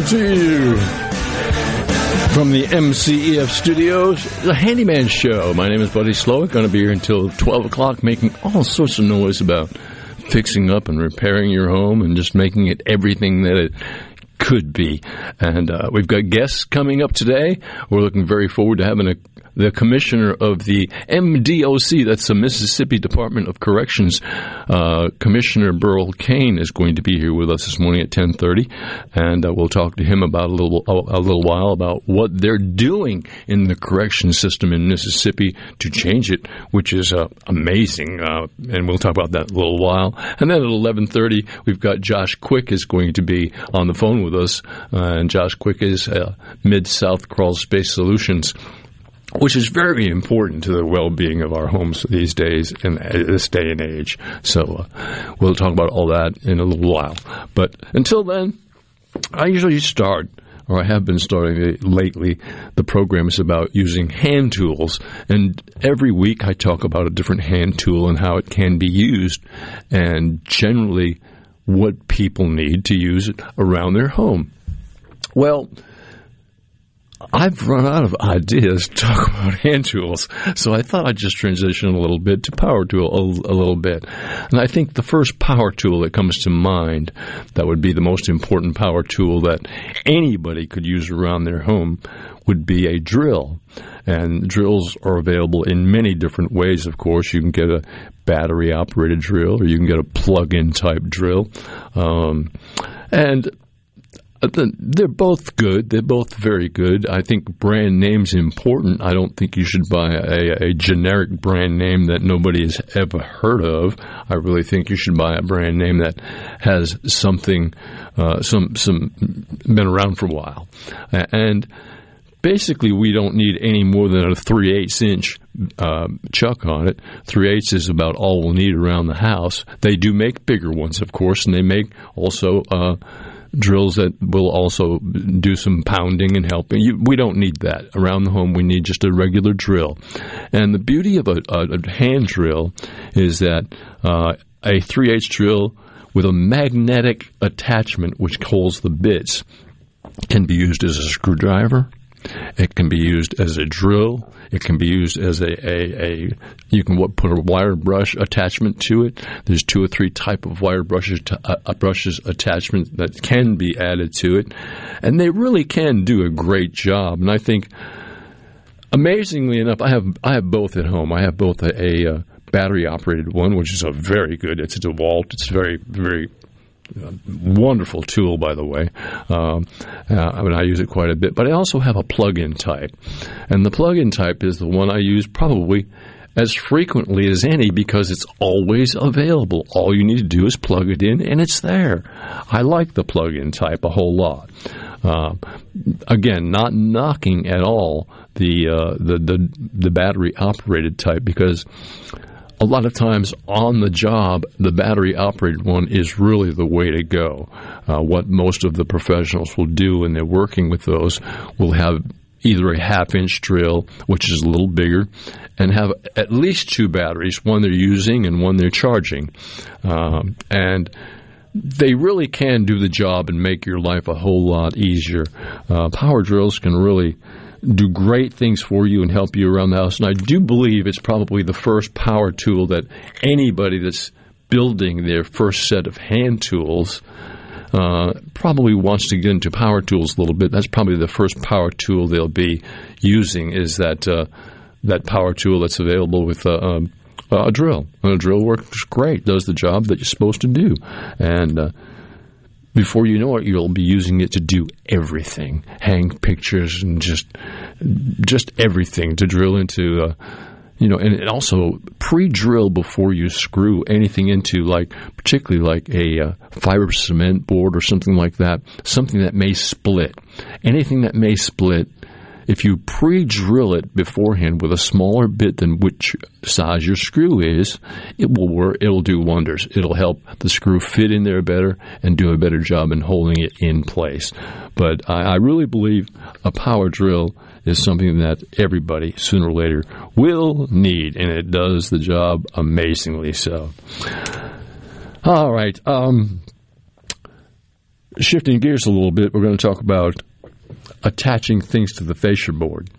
Morning to you from the MCEF studios, the Handyman Show. My name is Buddy Slowick. Going to be here until 12 o'clock, making all sorts of noise about fixing up and repairing your home and just making it everything that it could be. And uh, we've got guests coming up today. We're looking very forward to having a the commissioner of the MDOC, that's the Mississippi Department of Corrections, uh, Commissioner Burl Cain is going to be here with us this morning at 10:30, and uh, we'll talk to him about a little a, little while about what they're doing in the correction system in Mississippi to change it, which is uh, amazing, uh, and we'll talk about that in a little while. And then at 11:30, we've got Josh Quick is going to be on the phone with us, and Josh Quick is uh, Mid South Crawl Space Solutions which is very important to the well-being of our homes these days in this day and age. So uh, we'll talk about all that in a little while. But until then, I usually start, or I have been starting lately. The program is about using hand tools, and every week I talk about a different hand tool and how it can be used, and generally what people need to use it around their home. Well. I've run out of ideas to talk about hand tools, so I thought I'd just transition a little bit to power tool a, a, little bit. And I think the first power tool that comes to mind that would be the most important power tool that anybody could use around their home would be a drill. And drills are available in many different ways, of course. You can get a battery operated drill or you can get a plug in type drill. Um, and they're both good. They're both very good. I think brand name's important. I don't think you should buy a, a, generic brand name that nobody has ever heard of. I really think you should buy a brand name that has something, uh, some some been around for a while, and basically we don't need any more than a 3 8 inch uh, chuck on it. 3 8 is about all we'll need around the house. They do make bigger ones, of course, and they make also. Uh, drills that will also do some pounding and helping. We don't need that around the home. We need just a regular drill. And the beauty of a, a, hand drill is that uh, a 3 8 drill with a magnetic attachment which holds the bits can be used as a screwdriver. It can be used as a drill. It can be used as a, a, a you can put a wire brush attachment to it. There's two or three type of wire brushes to, uh, brushes attachment that can be added to it, and they really can do a great job. And I think, amazingly enough, I have I have both at home. I have both a, a uh, battery operated one, which is a very good. It's a DeWalt. It's very very wonderful tool, by the way. Um, uh, I mean, I use it quite a bit, but I also have a plug-in type, and the plug-in type is the one I use probably as frequently as any because it's always available. All you need to do is plug it in, and it's there. I like the plug-in type a whole lot. Uh, again, not knocking at all the uh, the the, the battery operated type because a lot of times on the job, the battery operated one is really the way to go. Uh, what most of the professionals will do when they're working with those will have either a half inch drill, which is a little bigger, and have at least two batteries one they're using and one they're charging. Um, and they really can do the job and make your life a whole lot easier. Uh, power drills can really do great things for you and help you around the house. And I do believe it's probably the first power tool that anybody that's building their first set of hand tools uh, probably wants to get into power tools a little bit. That's probably the first power tool they'll be using is that uh, that power tool that's available with uh, um, a drill. And a drill works great, does the job that you're supposed to do, and uh, before you know it, you'll be using it to do everything, hang pictures and just just everything to drill into. Uh, you know, and also pre-drill before you screw anything into, like particularly like a uh, fiber cement board or something like that, something that may split. Anything that may split, if you pre-drill it beforehand with a smaller bit than which size your screw is, it will work. It'll do wonders. It'll help the screw fit in there better and do a better job in holding it in place. But I, I really believe a power drill is something that everybody sooner or later will need, and it does the job amazingly so. All right. Um, shifting gears a little bit, we're going to talk about attaching things to the fascia board.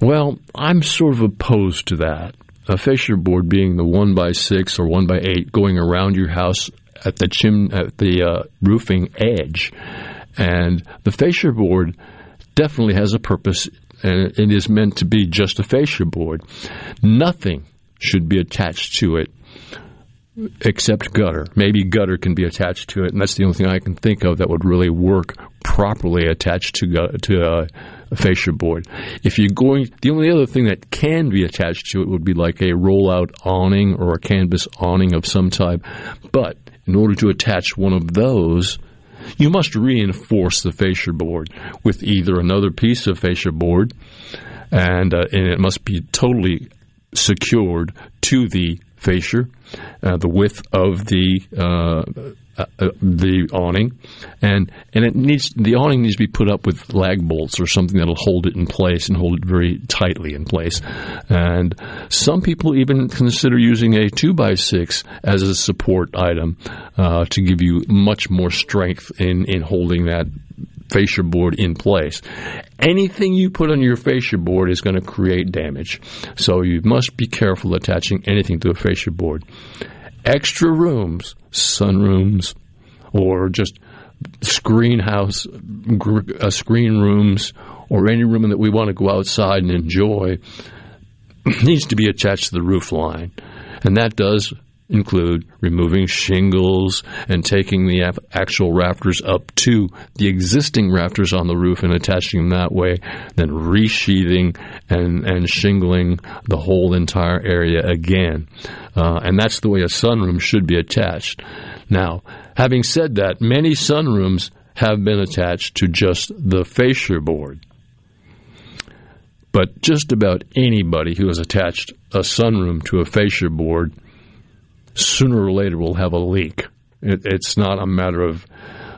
Well, I'm sort of opposed to that. A fascia board being the one by six or one by eight going around your house at the chim at the uh, roofing edge, and the fascia board definitely has a purpose and it is meant to be just a fascia board. Nothing should be attached to it except gutter. Maybe gutter can be attached to it, and that's the only thing I can think of that would really work properly attached to to a, a fascia board. If you're going, the only other thing that can be attached to it would be like a rollout awning or a canvas awning of some type. But in order to attach one of those, you must reinforce the fascia board with either another piece of fascia board, and, uh, and it must be totally secured to the fascia, uh, the width of the uh, uh, uh, the awning, and and it needs the awning needs to be put up with lag bolts or something that'll hold it in place and hold it very tightly in place. And some people even consider using a two by six as a support item uh, to give you much more strength in in holding that fascia board in place. Anything you put on your fascia board is going to create damage. So you must be careful attaching anything to a fascia board. Extra rooms, sunrooms, or just screen house, uh, screen rooms, or any room that we want to go outside and enjoy needs to be attached to the roof line. And that does include removing shingles and taking the actual rafters up to the existing rafters on the roof and attaching them that way, then resheathing and, and shingling the whole entire area again. Uh, and that's the way a sunroom should be attached. Now, having said that, many sunrooms have been attached to just the fascia board. But just about anybody who has attached a sunroom to a fascia board sooner or later we'll have a leak. It, it's not a matter of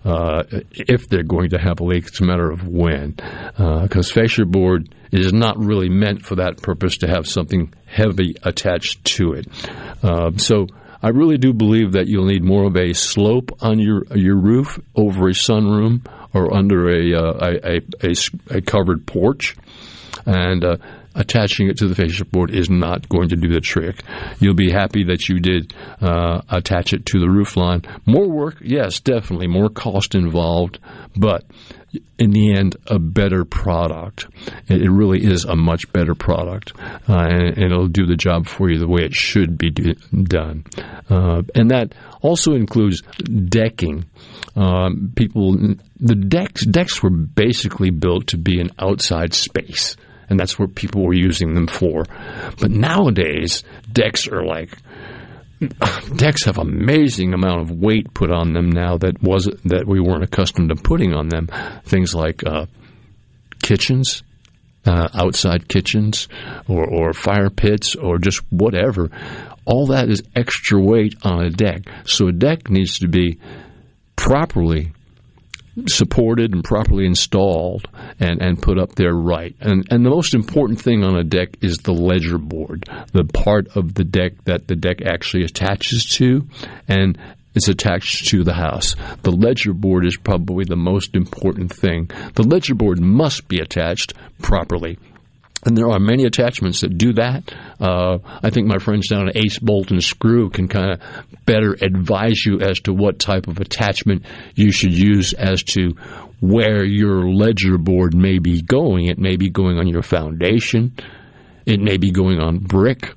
uh, if they're going to have a leak, it's a matter of when. Because uh, fascia board is not really meant for that purpose to have something heavy attached to it. Uh, so I really do believe that you'll need more of a slope on your your roof over a sunroom or under a uh, a, a, a, a, covered porch, and uh, attaching it to the fascia board is not going to do the trick. You'll be happy that you did uh, attach it to the roof line. More work, yes, definitely. More cost involved, but in the end, a better product. It, really is a much better product, uh, and, and, it'll do the job for you the way it should be do, done. Uh, and that also includes decking. Um, people, the decks decks were basically built to be an outside space and that's what people were using them for. But nowadays, decks are like decks have amazing amount of weight put on them now that was that we weren't accustomed to putting on them. Things like uh, kitchens, uh, outside kitchens, or, or fire pits, or just whatever. All that is extra weight on a deck. So a deck needs to be properly supported and properly installed and, and put up there right. And, and the most important thing on a deck is the ledger board, the part of the deck that the deck actually attaches to and is attached to the house. The ledger board is probably the most important thing. The ledger board must be attached properly. And there are many attachments that do that. Uh, I think my friends down at Ace Bolt and Screw can kind of better advise you as to what type of attachment you should use as to where your ledger board may be going. It may be going on your foundation. It may be going on brick.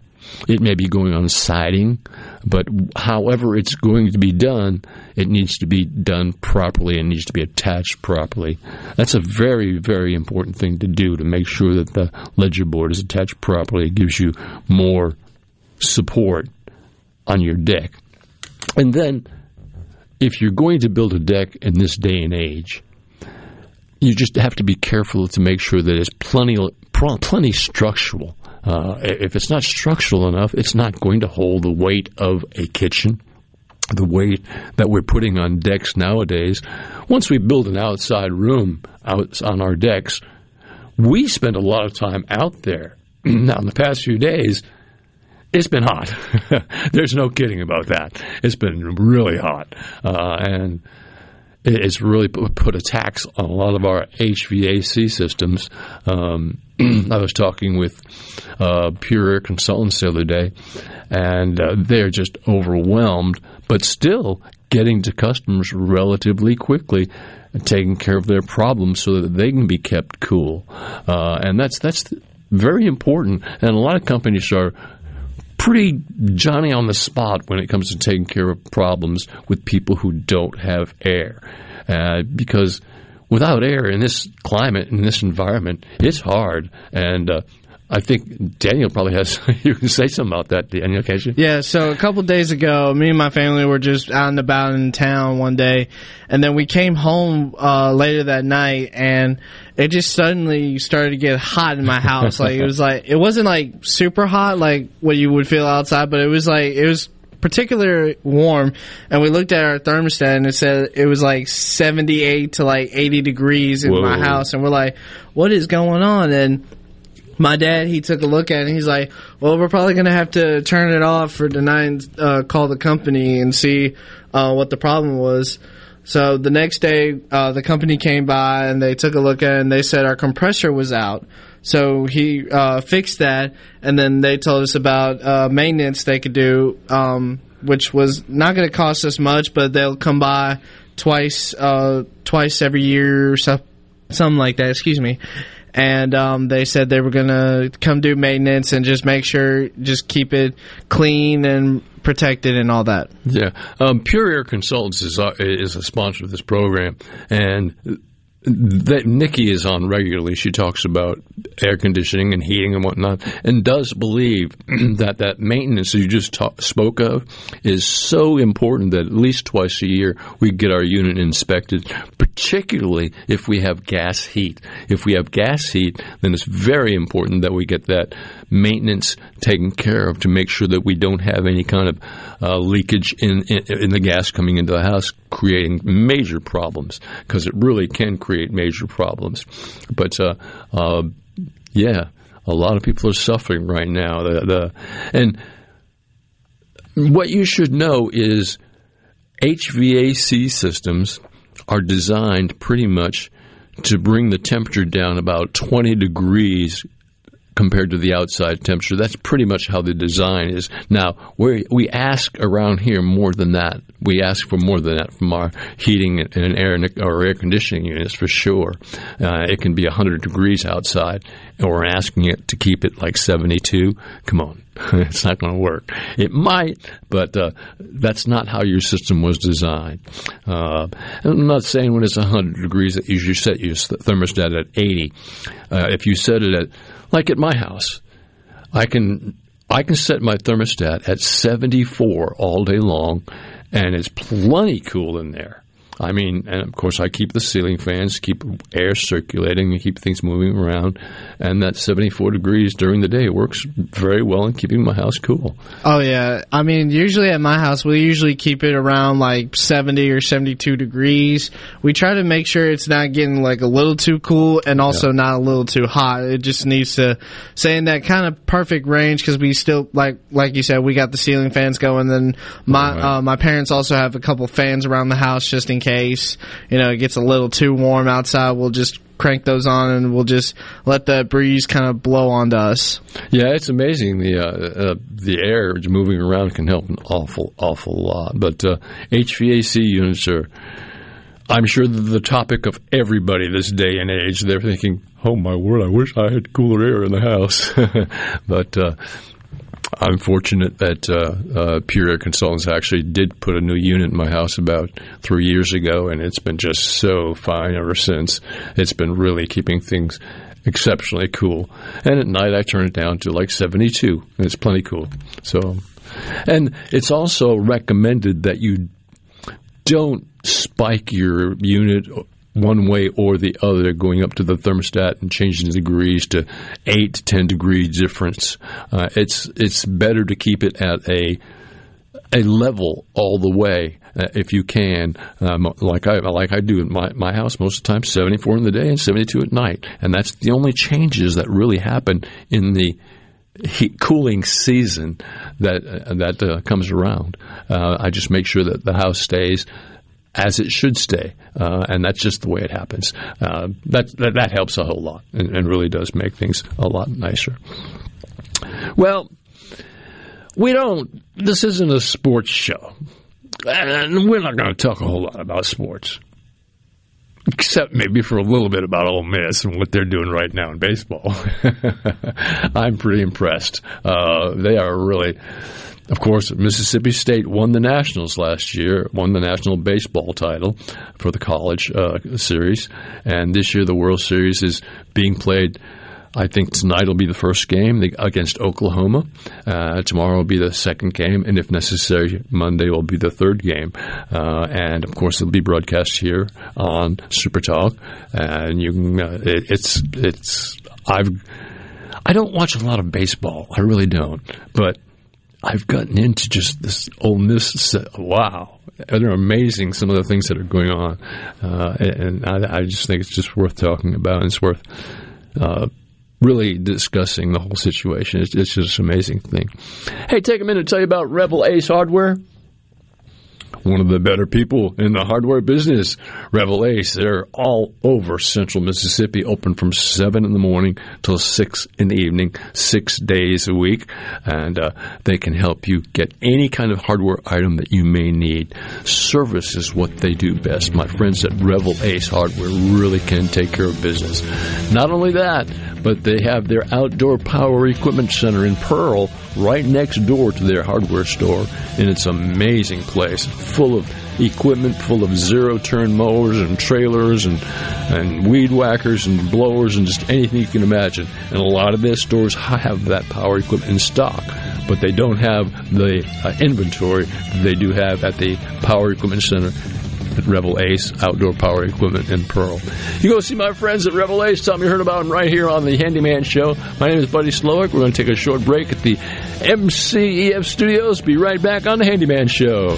It may be going on siding, but however it's going to be done, it needs to be done properly and needs to be attached properly. That's a very, very important thing to do to make sure that the ledger board is attached properly. It gives you more support on your deck. And then, if you're going to build a deck in this day and age, you just have to be careful to make sure that it's plenty, plenty structural. Uh, if it's not structural enough, it's not going to hold the weight of a kitchen, the weight that we're putting on decks nowadays. Once we build an outside room out on our decks, we spend a lot of time out there. now, in the past few days, it's been hot. There's no kidding about that. It's been really hot, uh, and it's really put a tax on a lot of our HVAC systems. Um, I was talking with uh, Pure Air Consultants the other day, and uh, they're just overwhelmed, but still getting to customers relatively quickly, taking care of their problems so that they can be kept cool, uh, and that's that's very important. And a lot of companies are pretty Johnny on the spot when it comes to taking care of problems with people who don't have air. Uh, because without air in this climate, in this environment, it's hard. And uh, I think Daniel probably has. you can say something about that, Daniel, can't you? Yeah. So a couple days ago, me and my family were just out and about in town one day, and then we came home uh, later that night, and it just suddenly started to get hot in my house. like it was like it wasn't like super hot, like what you would feel outside, but it was like it was particularly warm and we looked at our thermostat and it said it was like 78 to like 80 degrees in Whoa. my house and we're like what is going on and my dad he took a look at it and he's like well we're probably going to have to turn it off for tonight uh, call the company and see uh, what the problem was so the next day uh, the company came by and they took a look at it and they said our compressor was out so he uh, fixed that, and then they told us about uh, maintenance they could do, um, which was not going to cost us much, but they'll come by twice, uh, twice every year or so, something like that. Excuse me. And um, they said they were going to come do maintenance and just make sure, just keep it clean and protected and all that. Yeah, um, Pure Air Consultants is uh, is a sponsor of this program, and that Nikki is on regularly. She talks about air conditioning and heating and whatnot, and does believe that that maintenance you just ta- spoke of is so important that at least twice a year we get our unit inspected, particularly if we have gas heat. If we have gas heat, then it's very important that we get that maintenance taken care of to make sure that we don't have any kind of uh, leakage in, in, in the gas coming into the house, creating major problems because it really can create major problems. But uh, uh, yeah, a lot of people are suffering right now. The, the and what you should know is HVAC systems are designed pretty much to bring the temperature down about 20 degrees compared to the outside temperature. That's pretty much how the design is. Now, we we ask around here more than that. We ask for more than that from our heating and air or air conditioning units for sure. Uh, it can be 100 degrees outside, and we're asking it to keep it like 72. Come on. it's not going to work. It might, but uh, that's not how your system was designed. Uh, I'm not saying when it's 100 degrees that you should set your thermostat at 80. Uh, if you set it at like at my house, I can I can set my thermostat at 74 all day long, and it's plenty cool in there. I mean, and of course, I keep the ceiling fans, keep air circulating, and keep things moving around. And that 74 degrees during the day It works very well in keeping my house cool. Oh yeah, I mean, usually at my house, we usually keep it around like 70 or 72 degrees. We try to make sure it's not getting like a little too cool and also yeah. not a little too hot. It just needs to stay in that kind of perfect range because we still like like you said, we got the ceiling fans going. Then my right. uh, my parents also have a couple fans around the house just in case you know it gets a little too warm outside. We'll just crank those on and we'll just let that breeze kind of blow onto us. Yeah, it's amazing. The uh, uh, the air moving around can help an awful awful lot. But uh, HVAC units are. I'm sure the topic of everybody this day and age. They're thinking, "Oh my word! I wish I had cooler air in the house." but uh, I'm fortunate that uh, uh, Pure Air Consultants actually did put a new unit in my house about three years ago, and it's been just so fine ever since. It's been really keeping things exceptionally cool. And at night, I turn it down to like 72, and it's plenty cool. So, and it's also recommended that you don't spike your unit one way or the other, going up to the thermostat and changing the degrees to eight to ten degree difference. Uh, it's it's better to keep it at a a level all the way uh, if you can, um, like I like I do in my, my house most of the time, 74 in the day and 72 at night, and that's the only changes that really happen in the heat cooling season that uh, that uh, comes around. Uh, I just make sure that the house stays as it should stay, uh, and that's just the way it happens. Uh, that, that, that helps a whole lot, and, and really does make things a lot nicer. Well, we don't. This isn't a sports show, and we're not going to talk a whole lot about sports, except maybe for a little bit about Ole Miss and what they're doing right now in baseball. I'm pretty impressed. Uh, they are really of course, Mississippi State won the Nationals last year, won the national baseball title for the college uh, series, and this year the World Series is being played. I think tonight will be the first game against Oklahoma. Uh, tomorrow will be the second game, and if necessary, Monday will be the third game. Uh, and of course, it'll be broadcast here on Super Talk. And you, can, uh, it, it's it's I've I don't watch a lot of baseball. I really don't, but I've gotten into just this Ole Miss. Wow, they're amazing. Some of the things that are going on, uh, and I, I, just think it's just worth talking about. And it's worth uh, really discussing the whole situation. It's, it's just an amazing thing. Hey, take a minute to tell you about Rebel Ace Hardware one of the better people in the hardware business. Rebel Ace, they're all over central Mississippi, open from 7 in the morning till 6 in the evening, six days a week. And uh, they can help you get any kind of hardware item that you may need. Service is what they do best. My friends at Rebel Ace Hardware really can take care of business. Not only that, but they have their outdoor power equipment center in Pearl right next door to their hardware store. And it's an amazing place full of equipment, full of zero turn mowers and trailers and, and weed whackers and blowers and just anything you can imagine. And a lot of their stores have that power equipment in stock, but they don't have the uh, inventory they do have at the Power Equipment Center at Rebel Ace Outdoor Power Equipment in Pearl. You go see my friends at Rebel Ace. Tell them you heard about them right here on the Handyman Show. My name is Buddy Slowick. We're going to take a short break at the MCEF Studios. Be right back on the Handyman Show.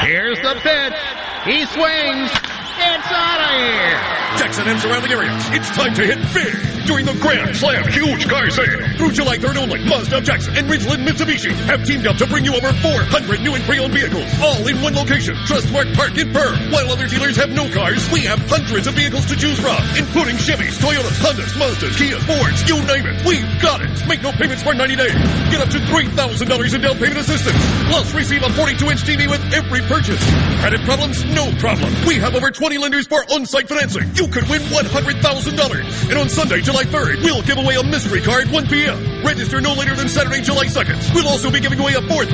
Here's the pitch. He swings. It's out of here. Jackson M's around the area. It's time to hit big during the Grand Slam Huge Car Sale. Through July 3rd only, Mazda Jackson and Ridgeland Mitsubishi have teamed up to bring you over 400 new and pre-owned vehicles, all in one location. Trustmark Park in Pearl. While other dealers have no cars, we have hundreds of vehicles to choose from, including Chevys, Toyotas, Hondas, Mazdas, Kias, Fords, you name it. We've got it. Make no payments for 90 days. Get up to $3,000 in down payment assistance. Plus, receive a 42-inch TV with every purchase. Credit problems? No problem. We have over 20 lenders for on-site financing. You could win $100,000. And on Sunday, July 3rd, we'll give away a mystery card 1 p.m. Register no later than Saturday, July 2nd. We'll also be giving away a $4,000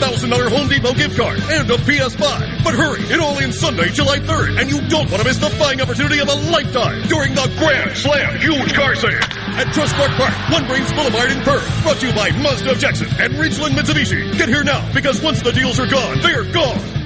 Home Depot gift card and a PS5. But hurry, it all ends Sunday, July 3rd, and you don't want to miss the buying opportunity of a lifetime during the Grand Slam Huge Car Sale at Trustmark Park, One Braves Boulevard in Pearl. Brought to you by Mazda of Jackson and Ridgeland Mitsubishi. Get here now because once the deals are gone, they're gone.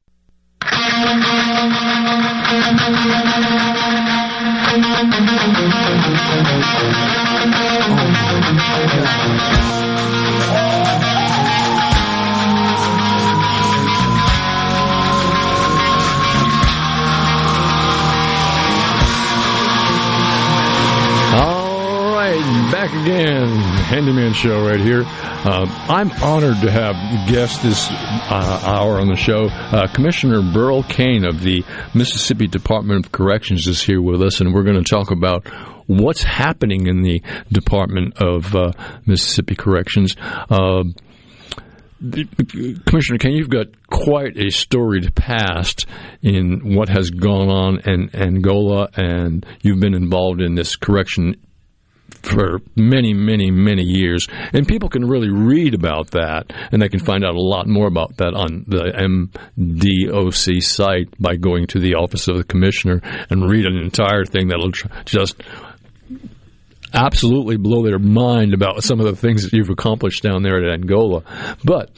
All right, back again. Handyman Show right here. Uh, I'm honored to have guest this uh, hour on the show. Uh, Commissioner Burl Cain of the Mississippi Department of Corrections is here with us, and we're going to talk about what's happening in the Department of uh, Mississippi Corrections. Uh, Commissioner Cain, you've got quite a storied past in what has gone on in Angola, and you've been involved in this correction for many, many, many years. And people can really read about that, and they can find out a lot more about that on the MDOC site by going to the Office of the Commissioner and read an entire thing that'll just absolutely blow their mind about some of the things that you've accomplished down there at Angola. But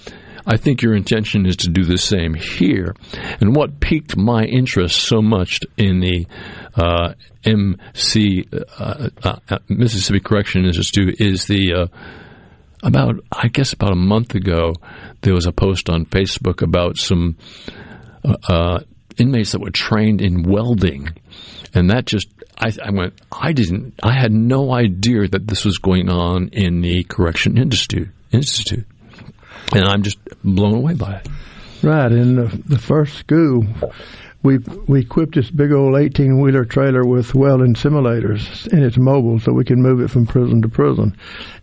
I think your intention is to do the same here. And what piqued my interest so much in the uh, MC uh, uh, Mississippi Correction Institute is the uh, about I guess about a month ago there was a post on Facebook about some uh, inmates that were trained in welding, and that just I, I, went. I didn't. I had no idea that this was going on in the Correction Institute. Institute, and I'm just blown away by it. Right in the, the first school, we we equipped this big old 18 wheeler trailer with welding simulators, and it's mobile, so we can move it from prison to prison.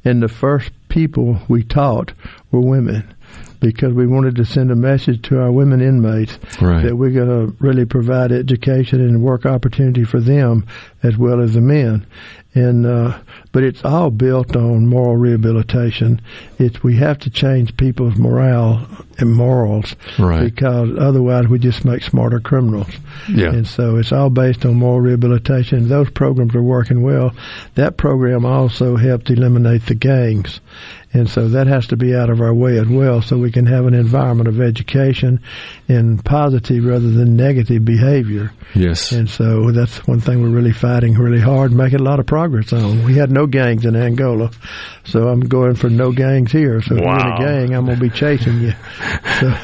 And the first people we taught were women because we wanted to send a message to our women inmates right. that we're going to really provide education and work opportunity for them as well as the men. And uh, but it's all built on moral rehabilitation. It's we have to change people's morale and morals right. because otherwise we just make smarter criminals. Yeah. And so it's all based on moral rehabilitation. Those programs are working well. That program also helped eliminate the gangs and so that has to be out of our way as well. so we can have an environment of education and positive rather than negative behavior. Yes. And so that's one thing we're really fighting really hard, making a lot of progress on. We had no gangs in Angola, so I'm going for no gangs here. So if you're in a gang, I'm going to be chasing you. So,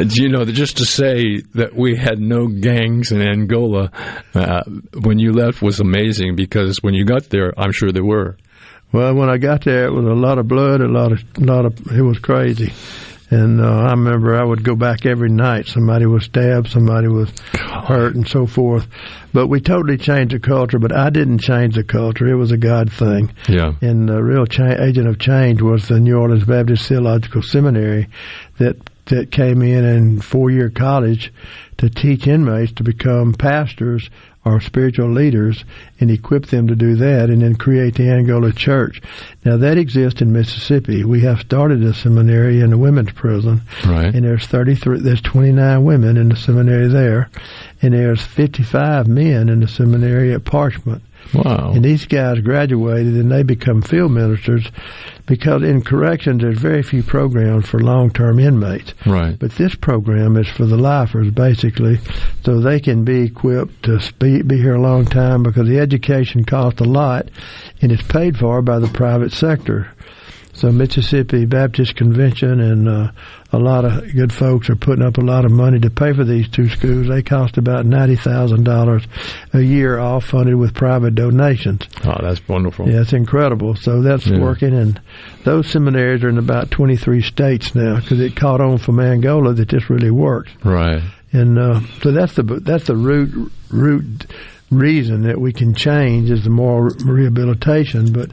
you know, just to say that we had no gangs in Angola uh, when you left was amazing because when you got there, I'm sure there were. Well, when I got there, it was a lot of blood, a lot of, lot of. It was crazy, and uh, I remember I would go back every night. Somebody was stabbed, somebody was hurt, and so forth. But we totally changed the culture. But I didn't change the culture; it was a God thing. Yeah. And the real cha- agent of change was the New Orleans Baptist Theological Seminary, that that came in in four year college to teach inmates to become pastors or spiritual leaders and equip them to do that and then create the Angola church. Now that exists in Mississippi. We have started a seminary in a women's prison. Right. And there's 33, there's 29 women in the seminary there. And there's 55 men in the seminary at Parchman. Wow. And these guys graduated and they become field ministers because in corrections there's very few programs for long-term inmates. Right. But this program is for the lifers basically, so they can be equipped to be, be here a long time because the education costs a lot and it's paid for by the private sector. So Mississippi Baptist Convention and uh, a lot of good folks are putting up a lot of money to pay for these two schools. They cost about ninety thousand dollars a year, all funded with private donations. Oh, that's wonderful. Yeah, it's incredible. So that's Yeah. working, and those seminaries are in about twenty three states now because it caught on from Angola that this really worked. Right. And uh, so that's the that's the root root reason that we can change is the moral rehabilitation. But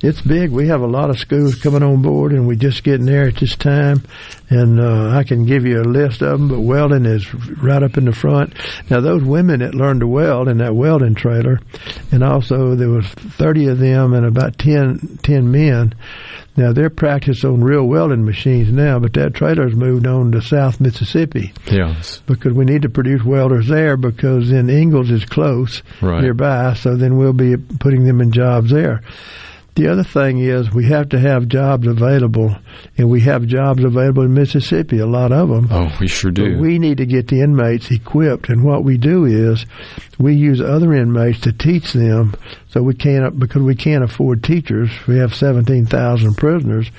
it's big. We have a lot of schools coming on board, and we're just getting there at this time. And uh, I can give you a list of them, but welding is right up in the front. Now those women that learned to weld in that welding trailer, and also there was 30 of them and about 10, 10 men. Now they're practiced on real welding machines now, but that trailer's moved on to South Mississippi Yes. because we need to produce welders there because then Ingalls is close Right. nearby, so then we'll be putting them in jobs there. The other thing is we have to have jobs available, and we have jobs available in Mississippi, a lot of them. Oh, we sure But do. we need to get the inmates equipped, and what we do is we use other inmates to teach them. So we can't because we can't afford teachers. We have seventeen thousand prisoners.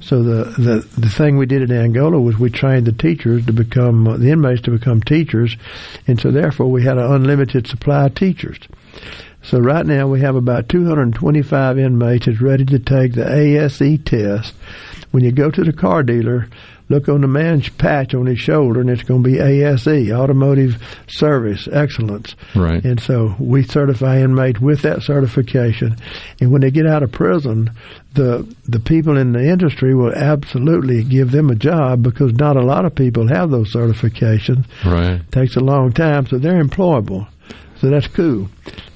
So the, the the thing we did in Angola was we trained the teachers to become the inmates to become teachers, and so therefore we had an unlimited supply of teachers. So right now we have about 225 inmates that's ready to take the ASE test. When you go to the car dealer, look on the man's patch on his shoulder, and it's going to be ASE, Automotive Service Excellence. Right. And so we certify inmates with that certification. And when they get out of prison, the the people in the industry will absolutely give them a job because not a lot of people have those certifications. Right. takes a long time, so they're employable. So that's cool.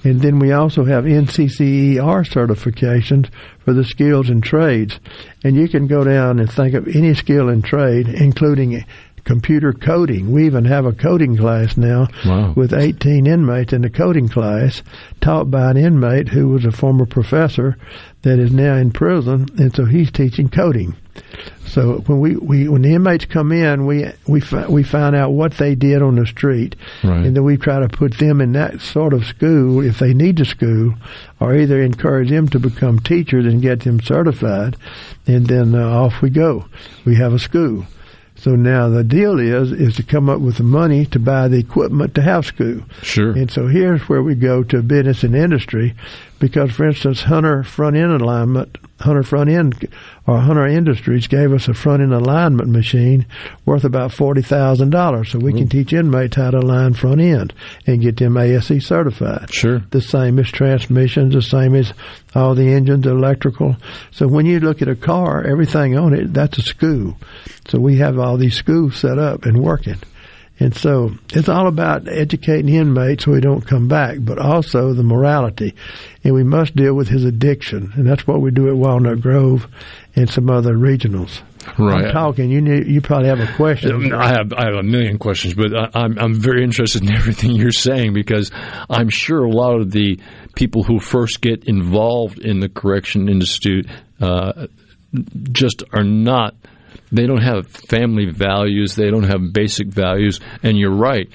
And then we also have NCCER certifications for the skills and trades. And you can go down and think of any skill and trade, including computer coding. We even have a coding class now Wow. with 18 inmates in the coding class taught by an inmate who was a former professor that is now in prison. And so he's teaching coding. So when we, we when the inmates come in, we we we find out what they did on the street, Right. and then we try to put them in that sort of school if they need to school, or either encourage them to become teachers and get them certified, and then uh, off we go. We have a school. So now the deal is is to come up with the money to buy the equipment to have school. Sure. And so here's where we go to business and industry, because for instance, Hunter front end alignment, Hunter front end, or Hunter Industries gave us a front end alignment machine worth about forty thousand dollars, so we can mm. teach inmates how to align front end and get them ASE certified. Sure. The same as transmissions, the same as all the engines, electrical. So when you look at a car, everything on it, that's a school. So we have all these schools set up and working. And so it's all about educating inmates so he don't come back, but also the morality. And we must deal with his addiction. And that's what we do at Walnut Grove and some other regionals. Right. I'm talking. You need, you probably have a question. I have I have a million questions, but I, I'm I'm very interested in everything you're saying because I'm sure a lot of the people who first get involved in the correction institute uh, just are not they don't have family values, they don't have basic values, and you're right.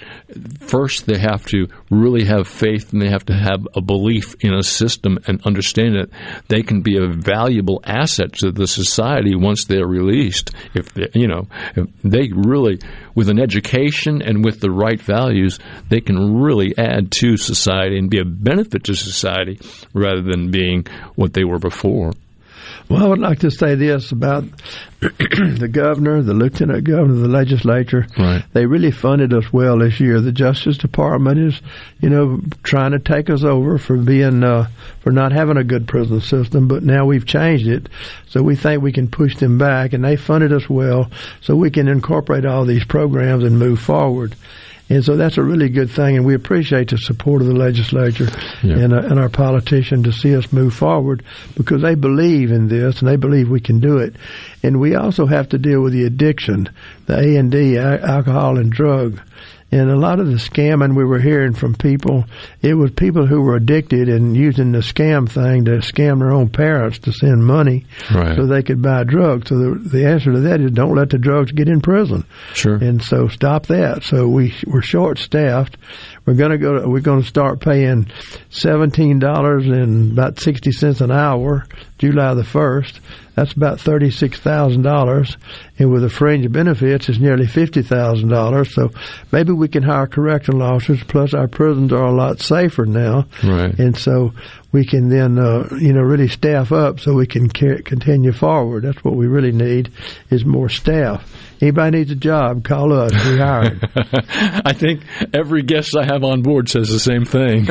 First, they have to really have faith and they have to have a belief in a system and understand it. they can be a valuable asset to the society once they're released. If they, you know, if they really, with an education and with the right values, they can really add to society and be a benefit to society rather than being what they were before. Well, I would like to say this about the governor, the lieutenant governor, the legislature. Right. They really funded us well this year. The Justice Department is, you know, trying to take us over for being uh, for not having a good prison system, but now we've changed it, so we think we can push them back, and they funded us well, so we can incorporate all these programs and move forward. And so that's a really good thing, and we appreciate the support of the legislature Yeah. and, uh, and our politicians to see us move forward because they believe in this and they believe we can do it. And we also have to deal with the addiction, the A and D, alcohol and drug. And a lot of the scamming we were hearing from people, it was people who were addicted and using the scam thing to scam their own parents to send money Right. so they could buy drugs. So the, the answer to that is don't let the drugs get in prison. Sure. And so stop that. So we we're short staffed. We're gonna go. To, we're gonna start paying seventeen dollars and about sixty cents an hour, July the first. That's about thirty six thousand dollars, and with the fringe of benefits, it's nearly fifty thousand dollars. So maybe we can hire correctional officers. Plus, our prisons are a lot safer now, Right. and so we can then uh, you know really staff up so we can continue forward. That's what we really need is more staff. Anybody needs a job, call us. We hire. I think every guest I have on board says the same thing.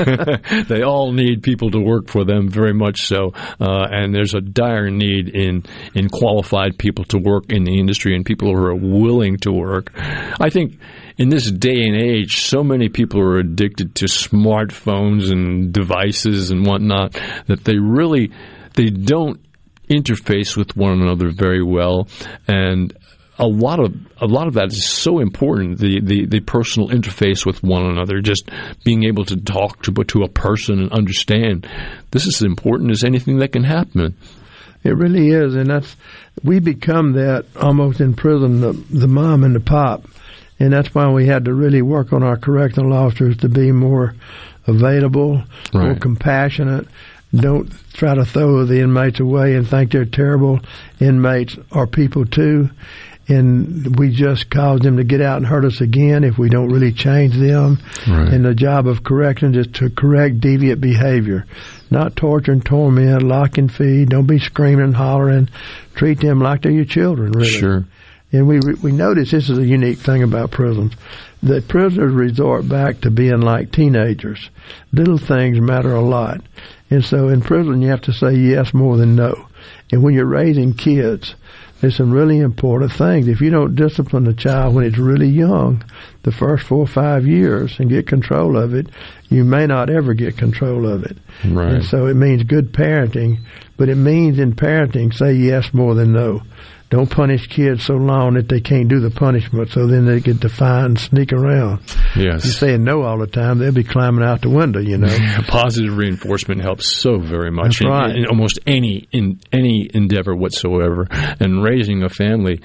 they all need people to work for them, very much so. Uh, and there's a dire need in in qualified people to work in the industry and people who are willing to work. I think. In this day and age, so many people are addicted to smartphones and devices and whatnot that they really they don't interface with one another very well, and a lot of a lot of that is so important the, the, the personal interface with one another just being able to talk to to a person and understand this is as important as anything that can happen It really is, and that's we become that almost in prison, the, the mom and the pop, and that's why we had to really work on our correctional officers to be more available, more compassionate. Don't try to throw the inmates away and think they're terrible. Inmates are people too, and we just cause them to get out and hurt us again if we don't really change them. Right. And the job of correction is to correct deviant behavior, not torture and torment, lock and feed. Don't be screaming and hollering. Treat them like they're your children, really. sure And we we notice this is a unique thing about prisons. The prisoners resort back to being like teenagers. Little things matter a lot. And so in prison you have to say yes more than no. And when you're raising kids, there's some really important things. If you don't discipline a child when it's really young, the first four or five years and get control of it, you may not ever get control of it. Right. And so it means good parenting, but it means in parenting say yes more than no. Don't punish kids so long that they can't do the punishment, so then they get defiant and sneak around. yes You saying no all the time, they'll be climbing out the window, you know. positive reinforcement helps so very much That's in, right. in almost any in any endeavor whatsoever. And raising a family,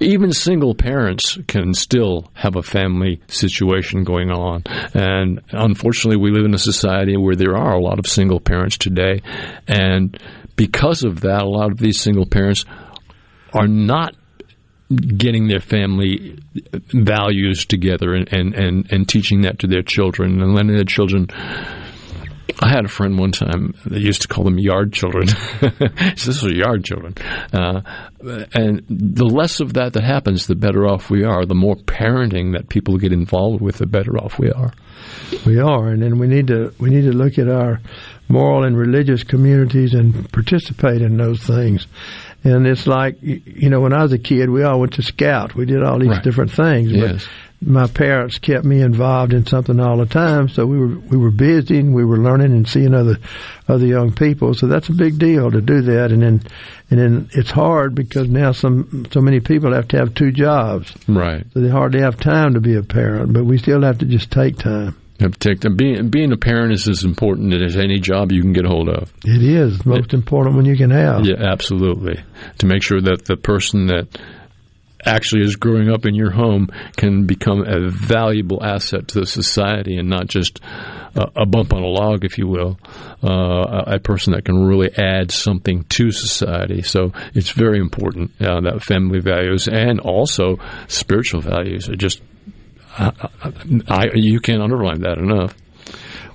even single parents can still have a family situation going on. And unfortunately, we live in a society where there are a lot of single parents today, and because of that, a lot of these single parents are not getting their family values together and, and, and, and teaching that to their children and letting their children I had a friend one time that used to call them yard children. Those are yard children. Uh, and the less of that that happens, the better off we are. The more parenting that people get involved with, the better off we are. We are, and then we need to we need to look at our moral and religious communities and participate in those things. And it's like you know, when I was a kid, we all went to Scout. We did all these Right. different things. Yes. But my parents kept me involved in something all the time, so we were we were busy and we were learning and seeing other other young people. So that's a big deal to do that. And then and then it's hard because now some so many people have to have two jobs, Right. so they hardly have time to be a parent. But we still have to just take time. Them. Being, being a parent is as important as any job you can get hold of. It is most important one you can have. Yeah, absolutely. To make sure that the person that actually is growing up in your home can become a valuable asset to the society and not just a, a bump on a log, if you will, uh, a, a person that can really add something to society. So it's very important uh, that family values and also spiritual values are just. I, I, you can't underline that enough.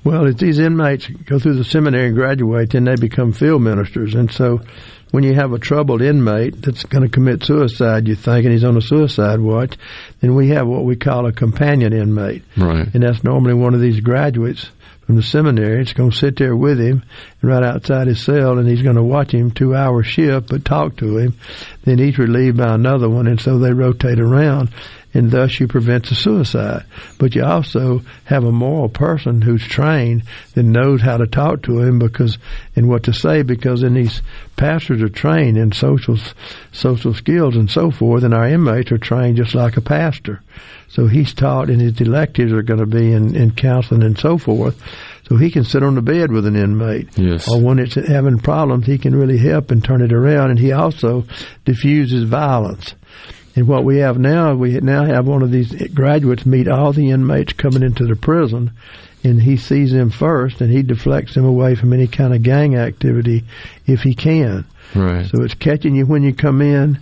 Well, if these inmates go through the seminary and graduate, then they become field ministers. And so when you have a troubled inmate that's going to commit suicide, you think, and he's on a suicide watch, then we have what we call a companion inmate. Right. And that's normally one of these graduates from the seminary. It's going to sit there with him and right outside his cell, and he's going to watch him two hour shift, but talk to him. Then he's relieved by another one, and so they rotate around and thus you prevent the suicide. But you also have a moral person who's trained that knows how to talk to him because and what to say because in these pastors are trained in social social skills and so forth, and our inmates are trained just like a pastor. So he's taught, and his electives are going to be in, in counseling and so forth. So he can sit on the bed with an inmate. Yes. Or when it's having problems, he can really help and turn it around. And he also diffuses violence. And what we have now, we now have one of these graduates meet all the inmates coming into the prison, and he sees them first, and he deflects them away from any kind of gang activity if he can. Right. So it's catching you when you come in,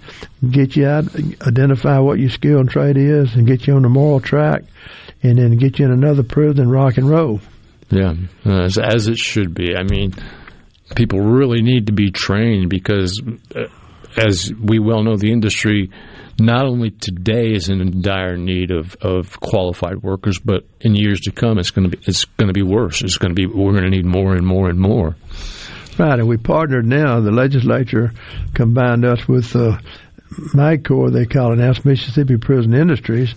get you out, identify what your skill and trade is, and get you on the moral track, and then get you in another prison, rock and roll. Yeah, as, as it should be. I mean, people really need to be trained because, uh, as we well know, the industry not only today is in dire need of, of qualified workers, but in years to come, it's going to be it's going to be worse. It's going to be we're going to need more and more and more. Right, and we partnered now. The legislature combined us with uh, MAGCOR, they call it now, Mississippi Prison Industries,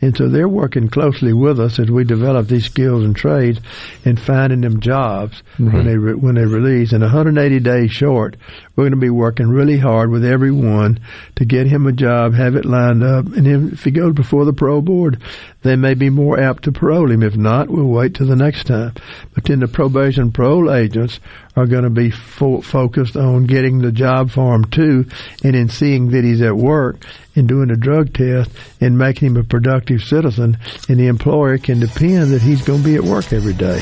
and so they're working closely with us as we develop these skills and trades and finding them jobs when they re- when they release. In 180 days short, we're going to be working really hard with everyone to get him a job, have it lined up, and if he goes before the parole board, they may be more apt to parole him. If not, we'll wait till the next time. But then the probation parole agents are going to be fo- focused on getting the job for him too, and in seeing that he's at work and doing a drug test and making him a productive citizen, and the employer can depend that he's going to be at work every day.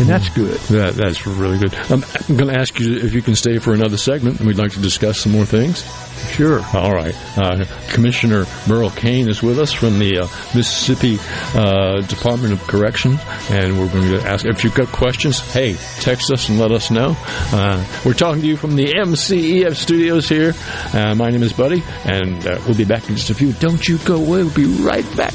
And that's good. That, that's really good. Um, I'm going to ask you if you can stay for another segment, and we'd like to discuss some more things. Sure. All right. Uh, Commissioner Burl Cain is with us from the uh, Mississippi uh, Department of Correction, and we're going to ask if you've got questions. Hey, text us and let us know. Uh, we're talking to you from the MCEF studios here. Uh, my name is Buddy, and uh, we'll be back in just a few. Don't you go away. We'll be right back.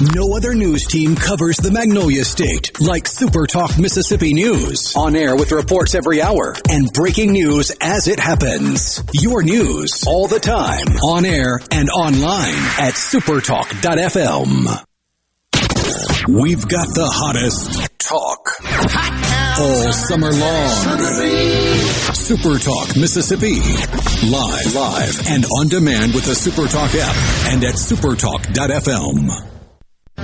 No other news team covers the Magnolia State like Super Talk Mississippi News. On air with reports every hour and breaking news as it happens. Your news all the time. On air and online at supertalk.fm. We've got the hottest talk all summer long. Super Talk Mississippi. Live, live, and on demand with the Super Talk app and at supertalk.fm.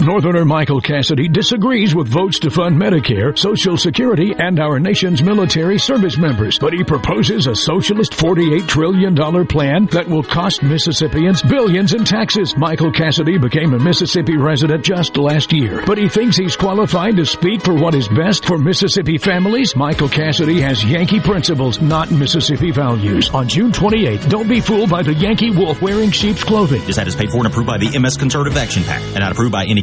Northerner Michael Cassidy disagrees with votes to fund Medicare, Social Security, and our nation's military service members, but he proposes a socialist $48 trillion plan that will cost Mississippians billions in taxes. Michael Cassidy became a Mississippi resident just last year, but he thinks he's qualified to speak for what is best for Mississippi families. Michael Cassidy has Yankee principles, not Mississippi values. On June 28th, don't be fooled by the Yankee wolf wearing sheep's clothing. This ad is paid for and approved by the MS Conservative Action PAC and not approved by any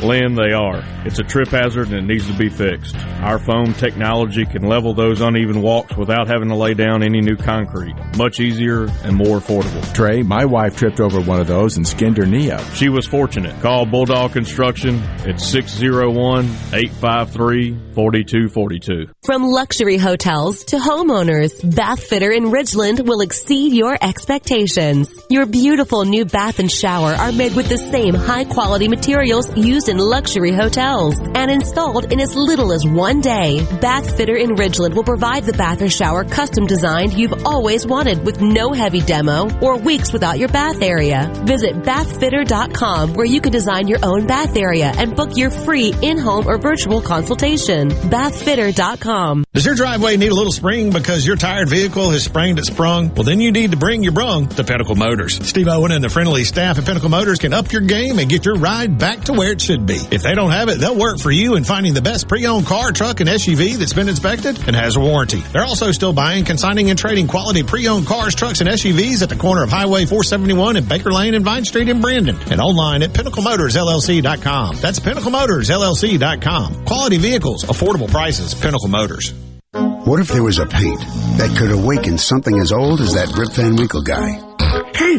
Lynn, they are. It's a trip hazard and it needs to be fixed. Our foam technology can level those uneven walks without having to lay down any new concrete. Much easier and more affordable. Trey, my wife tripped over one of those and skinned her knee up. She was fortunate. Call Bulldog Construction at 601-853-4242. From luxury hotels to homeowners, Bath Fitter in Ridgeland will exceed your expectations. Your beautiful new bath and shower are made with the same high quality materials used in luxury hotels and installed in as little as one day. Bath Fitter in Ridgeland will provide the bath or shower custom designed you've always wanted with no heavy demo or weeks without your bath area. Visit bathfitter.com where you can design your own bath area and book your free in-home or virtual consultation. bathfitter.com. Does your driveway need a little spring because your tired vehicle has sprained its sprung? Well, then you need to bring your brung to Pinnacle Motors. Steve Owen and the friendly staff at Pinnacle Motors can up your game and get your ride back to where it should be. If they don't have it, they'll work for you in finding the best pre-owned car, truck, and SUV that's been inspected and has a warranty. They're also still buying, consigning, and trading quality pre-owned cars, trucks, and SUVs at the corner of Highway 471 and Baker Lane and Vine Street in Brandon and online at pinnaclemotorsllc.com. That's pinnaclemotorsllc.com. Quality vehicles, affordable prices, Pinnacle Motors. What if there was a paint that could awaken something as old as that Rip Van Winkle guy?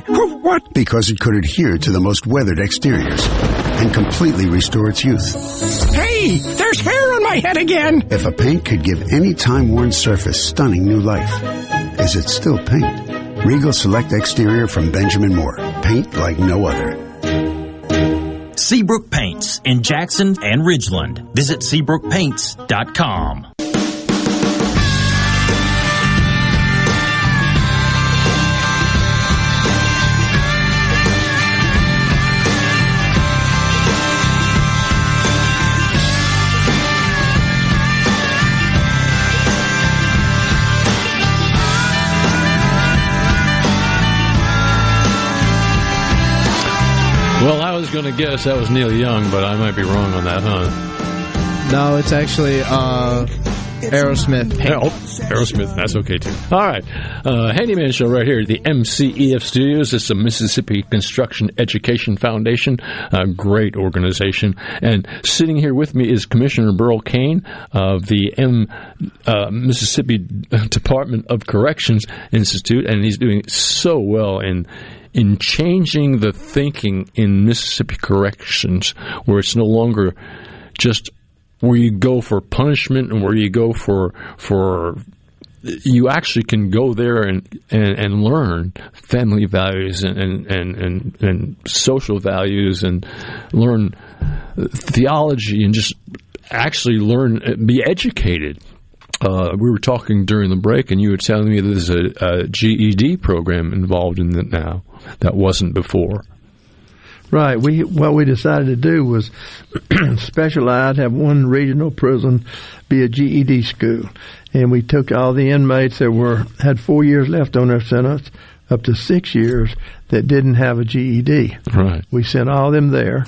Hey, what? Because it could adhere to the most weathered exteriors and completely restore its youth. Hey, there's hair on my head again! If a paint could give any time-worn surface stunning new life, is it still paint? Regal Select Exterior from Benjamin Moore. Paint like no other. Seabrook Paints in Jackson and Ridgeland. Visit SeabrookPaints.com. Well, I was going to guess that was Neil Young, but I might be wrong on that, huh? No, it's actually uh, Aerosmith. Yeah, oh, Aerosmith. That's okay too. All right, uh, Handyman Show right here, at the MCEF Studios. It's the Mississippi Construction Education Foundation, a great organization. And sitting here with me is Commissioner Burl Cain of the M uh, Mississippi Department of Corrections Institute, and he's doing so well in in changing the thinking in Mississippi corrections, where it's no longer just where you go for punishment and where you go for for you actually can go there and, and, and learn family values and, and, and, and, social values and learn theology and just actually learn, be educated. Uh, we were talking during the break, and you were telling me there's a, a GED program involved in it now that wasn't before. Right. We what we decided to do was specialize, have one regional prison be a GED school, and we took all the inmates that were had four years left on their sentence, up to six years that didn't have a GED. Right. We sent all them there,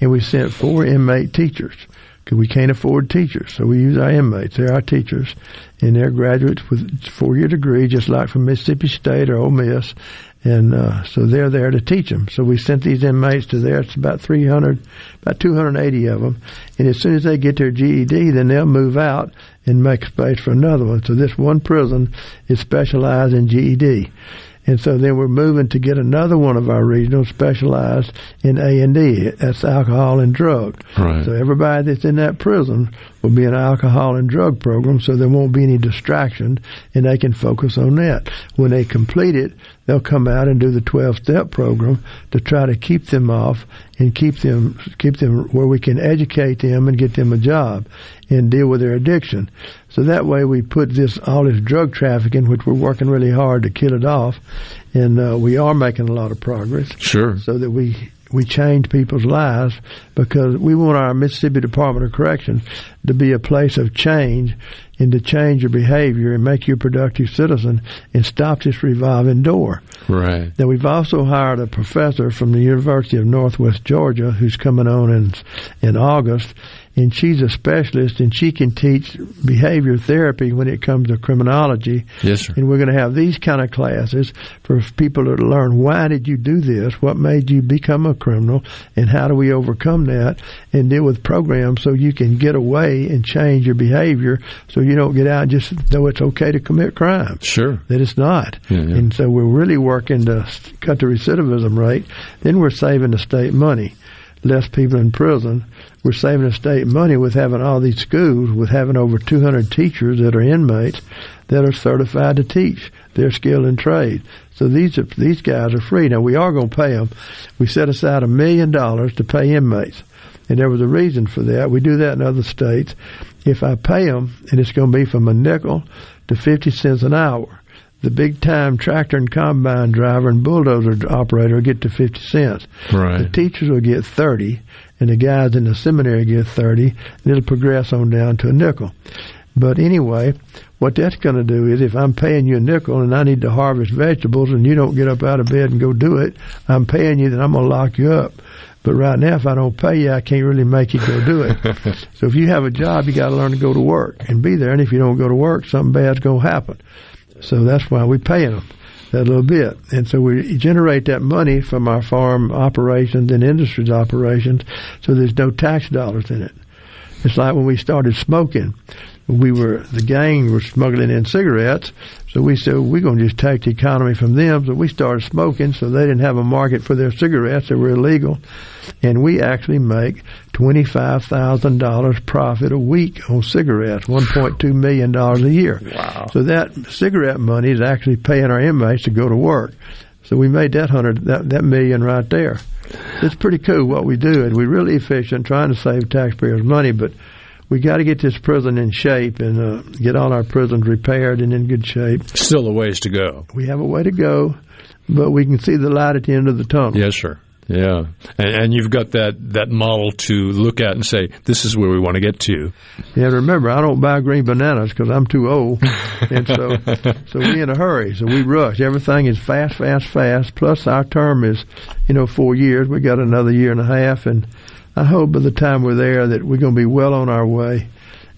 and we sent four inmate teachers because we can't afford teachers, so we use our inmates. They're our teachers, and they're graduates with four year degree, just like from Mississippi State or Ole Miss and uh, so they're there to teach them. So we sent these inmates to there. It's about 300, about 280 of them, and as soon as they get their GED, then they'll move out and make space for another one. So this one prison is specialized in GED. And so then we're moving to get another one of our regionals specialized in A and D. That's alcohol and drug. Right. So everybody that's in that prison will be in an alcohol and drug program, so there won't be any distraction, and they can focus on that. When they complete it, they'll come out and do the 12 step program to try to keep them off and keep them keep them where we can educate them and get them a job and deal with their addiction. So that way we put this all this drug trafficking, which we're working really hard to kill it off, and uh, we are making a lot of progress. Sure. So that we we change people's lives because we want our Mississippi Department of Corrections to be a place of change and to change your behavior and make you a productive citizen and stop this revolving door. Right. Now we've also hired a professor from the University of Northwest Georgia who's coming on in in August and she's a specialist and she can teach behavior therapy when it comes to criminology. Yes, sir. And we're going to have these kind of classes for people to learn why did you do this, what made you become a criminal, and how do we overcome that, and deal with programs so you can get away and change your behavior so you don't get out and just know it's okay to commit crime. Sure. That it's not. Yeah, yeah. And so we're really working to cut the recidivism rate. Then we're saving the state money. Less people in prison. We're saving the state money with having all these schools, with having over 200 teachers that are inmates that are certified to teach their skill and trade. So these are, these guys are free. Now we are going to pay them. We set aside a million dollars to pay inmates, and there was a reason for that. We do that in other states. If I pay them, and it's going to be from a nickel to 50 cents an hour the big time tractor and combine driver and bulldozer operator will get to 50 cents. Right. The teachers will get 30 and the guys in the seminary get 30 and it'll progress on down to a nickel. But anyway, what that's going to do is if I'm paying you a nickel and I need to harvest vegetables and you don't get up out of bed and go do it, I'm paying you, then I'm going to lock you up. But right now, if I don't pay you, I can't really make you go do it. so if you have a job, you got to learn to go to work and be there. And if you don't go to work, something bad's going to happen. So that's why we're paying them that little bit. And so we generate that money from our farm operations and industries operations, so there's no tax dollars in it. It's like when we started smoking. We were, the gang was smuggling in cigarettes, so we said, we're going to just take the economy from them. So we started smoking, so they didn't have a market for their cigarettes. They were illegal. And we actually make $25,000 profit a week on cigarettes, $1.2 million a year. Wow. So that cigarette money is actually paying our inmates to go to work. So we made that hundred, that, that million right there. It's pretty cool what we do, and we're really efficient trying to save taxpayers money, but we got to get this prison in shape and uh, get all our prisons repaired and in good shape. Still a ways to go. We have a way to go, but we can see the light at the end of the tunnel. Yes, sir. Yeah, and, and you've got that, that model to look at and say, this is where we want to get to. Yeah, remember, I don't buy green bananas because I'm too old, and so so we in a hurry. So we rush. Everything is fast, fast, fast. Plus, our term is, you know, four years. We got another year and a half, and I hope by the time we're there that we're going to be well on our way.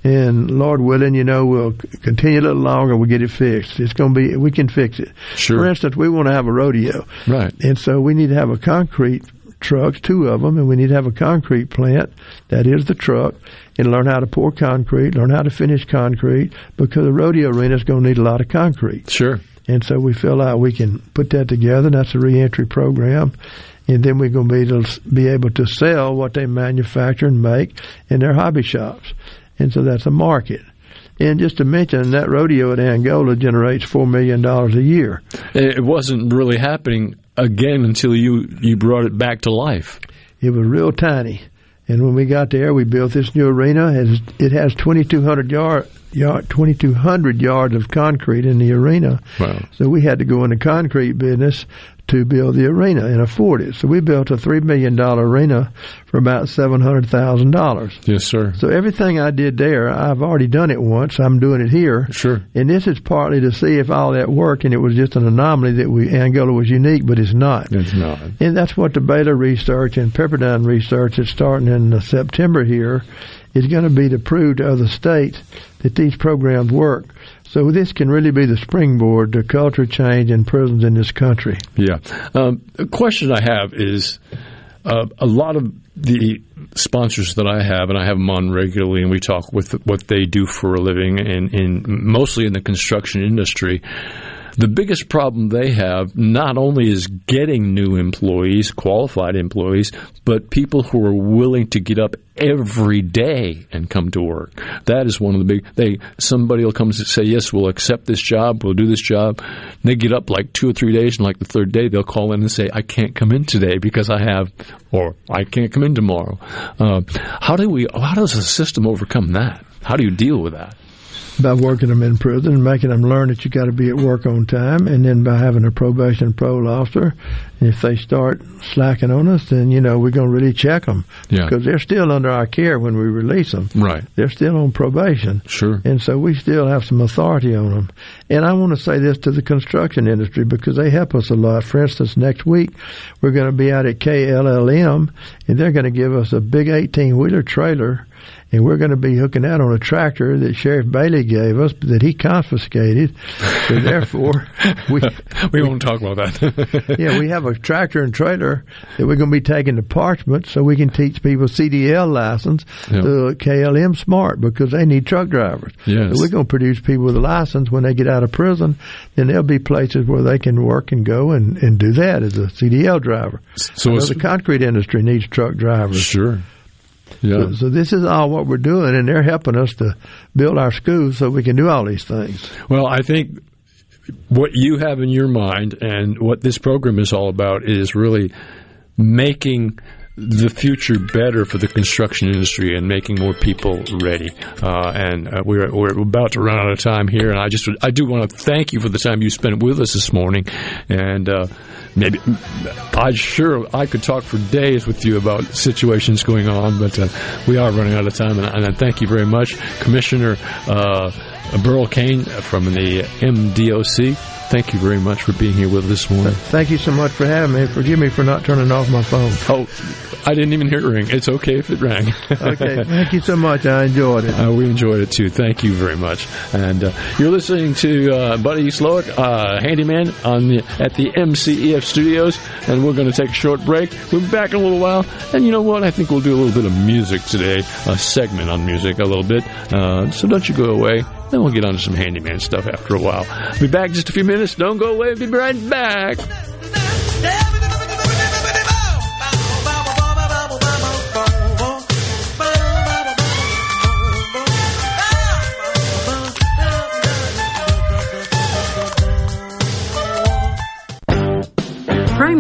And Lord willing, you know, we'll continue a little longer. We'll get it fixed. It's going to be, we can fix it. Sure. For instance, we want to have a rodeo. Right. And so we need to have a concrete trucks, two of them, and we need to have a concrete plant. That is the truck, and learn how to pour concrete, learn how to finish concrete, because the rodeo arena is going to need a lot of concrete. Sure. And so we feel like we can put that together. That's a reentry program. And then we're going to be able to, be able to sell what they manufacture and make in their hobby shops. And so that's a market. And just to mention, that rodeo at Angola generates $4 million a year. It wasn't really happening again until you, you brought it back to life. It was real tiny. And when we got there, we built this new arena. It has 2,200 yard, yard, 2,200 yards of concrete in the arena. Wow. So we had to go in the concrete business to build the arena and afford it. So we built a $3 million arena for about $700,000. Yes, sir. So everything I did there, I've already done it once. I'm doing it here. Sure. And this is partly to see if all that worked, and it was just an anomaly that we Angola was unique, but it's not. It's not. And that's what the Baylor research and Pepperdine research that's starting in September here is going to be to prove to other states that these programs work. So this can really be the springboard to culture change in prisons in this country. Yeah. Um, a question I have is uh, a lot of the sponsors that I have, and I have them on regularly, and we talk with what they do for a living, and, and mostly in the construction industry. The biggest problem they have not only is getting new employees, qualified employees, but people who are willing to get up every day and come to work. That is one of the big. They somebody will come and say, "Yes, we'll accept this job. We'll do this job." And they get up like two or three days, and like the third day, they'll call in and say, "I can't come in today because I have," or "I can't come in tomorrow." Uh, how do we? How does the system overcome that? How do you deal with that? By working them in prison and making them learn that you got to be at work on time, and then by having a probation parole officer. If they start slacking on us, then you know we're going to really check them Yeah. because they're still under our care when we release them. Right. They're still on probation. Sure. And so we still have some authority on them. And I want to say this to the construction industry because they help us a lot. For instance, next week we're going to be out at KLLM and they're going to give us a big 18 wheeler trailer and we're going to be hooking that on a tractor that Sheriff Bailey gave us that he confiscated. So therefore, we we won't talk about that. yeah, we have a tractor and trailer that we're going to be taking to Parchman so we can teach people CDL license Yeah. to KLM Smart because they need truck drivers. Yes. So we're going to produce people with a license when they get out of prison. Then there'll be places where they can work and go and, and do that as a CDL driver. So the concrete industry needs truck drivers. Sure. Yeah. So, so this is all what we're doing, and they're helping us to build our schools so we can do all these things. Well, I think what you have in your mind and what this program is all about is really making the future better for the construction industry and making more people ready. Uh, and uh, we're, we're about to run out of time here, and I just I do want to thank you for the time you spent with us this morning. And uh, maybe I'm sure I could talk for days with you about situations going on, but uh, we are running out of time. And, and I thank you very much, Commissioner. Uh, Burl Cain from the MDOC. Thank you very much for being here with us this morning. Thank you so much for having me. Forgive me for not turning off my phone. Oh, I didn't even hear it ring. It's okay if it rang. Okay, thank you so much. I enjoyed it. Uh, we enjoyed it too. Thank you very much. And uh, you're listening to uh, Buddy Slowick, uh, handyman on the, at the MCEF studios, and we're going to take a short break. We'll be back in a little while. And you know what? I think we'll do a little bit of music today, a segment on music a little bit. Uh, so don't you go away. Then we'll get on to some handyman stuff after a while. Be back just a few minutes. Don't go away. Be right back.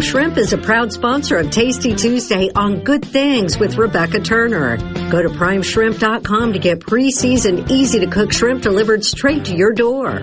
Shrimp is a proud sponsor of Tasty Tuesday on Good Things with Rebecca Turner. Go to primeshrimp.com to get pre-seasoned, easy to cook shrimp delivered straight to your door.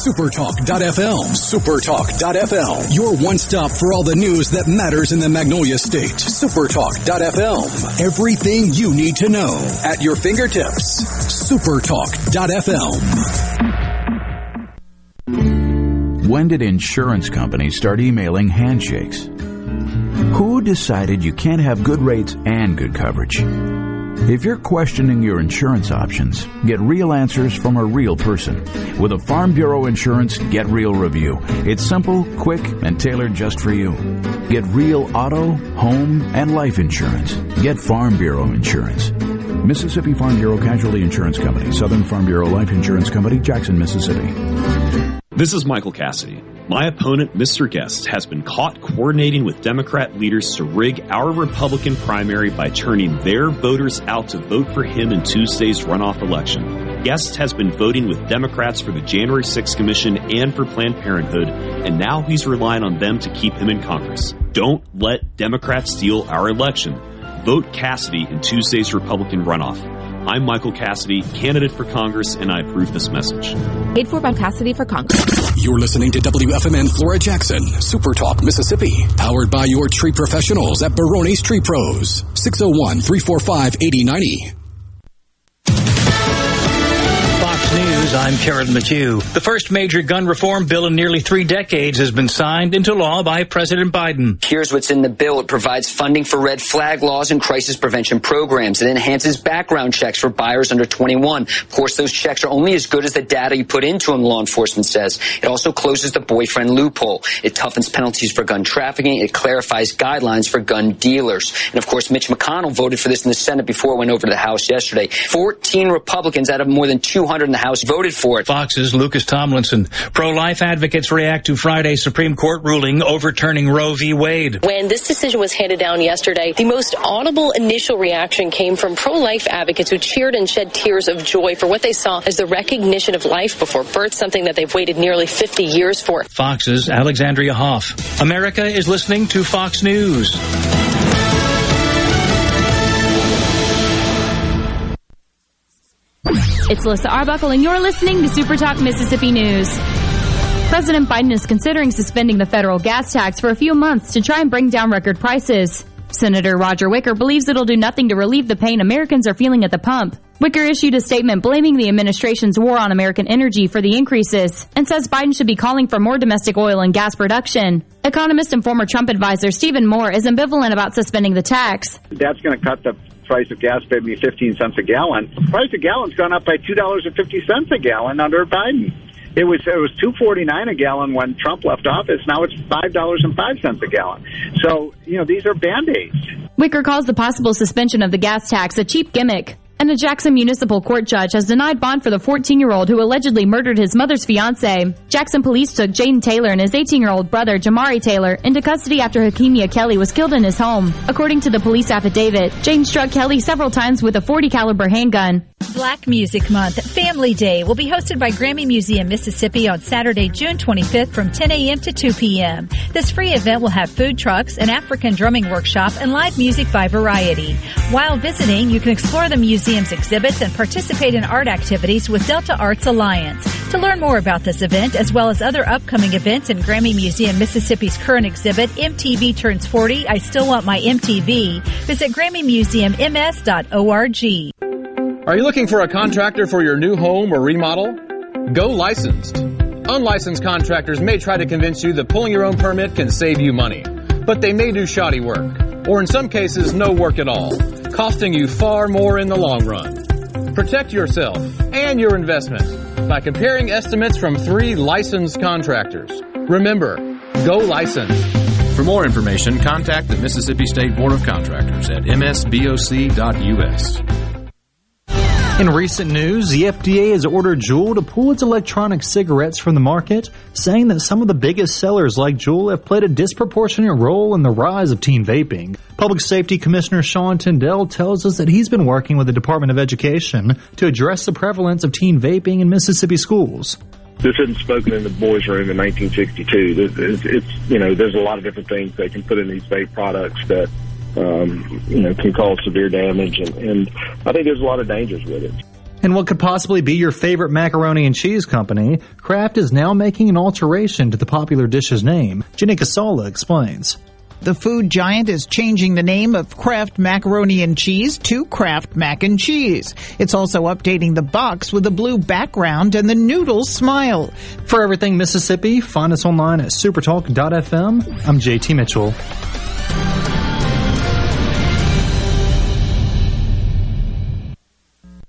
Supertalk.fm. Supertalk.fm. Your one stop for all the news that matters in the Magnolia State. Supertalk.fm. Everything you need to know at your fingertips. Supertalk.fm. When did insurance companies start emailing handshakes? Who decided you can't have good rates and good coverage? If you're questioning your insurance options, get real answers from a real person. With a Farm Bureau Insurance Get Real review. It's simple, quick, and tailored just for you. Get real auto, home, and life insurance. Get Farm Bureau Insurance. Mississippi Farm Bureau Casualty Insurance Company, Southern Farm Bureau Life Insurance Company, Jackson, Mississippi. This is Michael Cassidy. My opponent, Mr. Guest, has been caught coordinating with Democrat leaders to rig our Republican primary by turning their voters out to vote for him in Tuesday's runoff election. Guest has been voting with Democrats for the January 6th Commission and for Planned Parenthood, and now he's relying on them to keep him in Congress. Don't let Democrats steal our election. Vote Cassidy in Tuesday's Republican runoff. I'm Michael Cassidy, candidate for Congress, and I approve this message. Paid for by Cassidy for Congress. You're listening to WFMN Flora Jackson, Super Talk, Mississippi. Powered by your tree professionals at Barone's Tree Pros. 601 345 8090. News, I'm Karen McHugh. The first major gun reform bill in nearly three decades has been signed into law by President Biden. Here's what's in the bill. It provides funding for red flag laws and crisis prevention programs. It enhances background checks for buyers under 21. Of course, those checks are only as good as the data you put into them, law enforcement says. It also closes the boyfriend loophole. It toughens penalties for gun trafficking. It clarifies guidelines for gun dealers. And of course, Mitch McConnell voted for this in the Senate before it went over to the House yesterday. 14 Republicans out of more than 200 in the House voted for it. Fox's Lucas Tomlinson. Pro-life advocates react to Friday's Supreme Court ruling overturning Roe v. Wade. When this decision was handed down yesterday, the most audible initial reaction came from pro-life advocates who cheered and shed tears of joy for what they saw as the recognition of life before birth, something that they've waited nearly 50 years for. Fox's Alexandria Hoff. America is listening to Fox News. It's Alyssa Arbuckle, and you're listening to Super Talk Mississippi News. President Biden is considering suspending the federal gas tax for a few months to try and bring down record prices. Senator Roger Wicker believes it'll do nothing to relieve the pain Americans are feeling at the pump. Wicker issued a statement blaming the administration's war on American energy for the increases and says Biden should be calling for more domestic oil and gas production. Economist and former Trump advisor Stephen Moore is ambivalent about suspending the tax. That's going to cut the price of gas maybe 15 cents a gallon. The price of gallon's gone up by $2.50 a gallon under Biden. It was it was two forty nine a gallon when Trump left office. Now it's five dollars and five cents a gallon. So you know these are band aids. Wicker calls the possible suspension of the gas tax a cheap gimmick. And a Jackson Municipal Court judge has denied bond for the 14-year-old who allegedly murdered his mother's fiance. Jackson police took Jaden Taylor and his 18-year-old brother, Jamari Taylor, into custody after Hakimia Kelly was killed in his home. According to the police affidavit, Jaden struck Kelly several times with a 40 caliber handgun. Black Music Month Family Day will be hosted by Grammy Museum Mississippi on Saturday, June 25th from 10 a.m. to 2 p.m. This free event will have food trucks, an African drumming workshop, and live music by Variety. While visiting, you can explore the museum's exhibits and participate in art activities with Delta Arts Alliance. To learn more about this event, as well as other upcoming events in Grammy Museum Mississippi's current exhibit, MTV Turns 40, I Still Want My MTV, visit GrammyMuseumMS.org. Are you looking for a contractor for your new home or remodel? Go licensed. Unlicensed contractors may try to convince you that pulling your own permit can save you money, but they may do shoddy work, or in some cases, no work at all, costing you far more in the long run. Protect yourself and your investment by comparing estimates from three licensed contractors. Remember, go licensed. For more information, contact the Mississippi State Board of Contractors at msboc.us. In recent news, the FDA has ordered Juul to pull its electronic cigarettes from the market, saying that some of the biggest sellers like Juul have played a disproportionate role in the rise of teen vaping. Public Safety Commissioner Sean Tindell tells us that he's been working with the Department of Education to address the prevalence of teen vaping in Mississippi schools. This isn't spoken in the boys' room in 1962. It's, it's you know, there's a lot of different things they can put in these vape products that um, you know, can cause severe damage, and, and I think there's a lot of dangers with it. And what could possibly be your favorite macaroni and cheese company, Kraft is now making an alteration to the popular dish's name. Jenny Casala explains. The food giant is changing the name of Kraft Macaroni and Cheese to Kraft Mac and Cheese. It's also updating the box with a blue background and the noodles smile. For everything Mississippi, find us online at supertalk.fm. I'm JT Mitchell.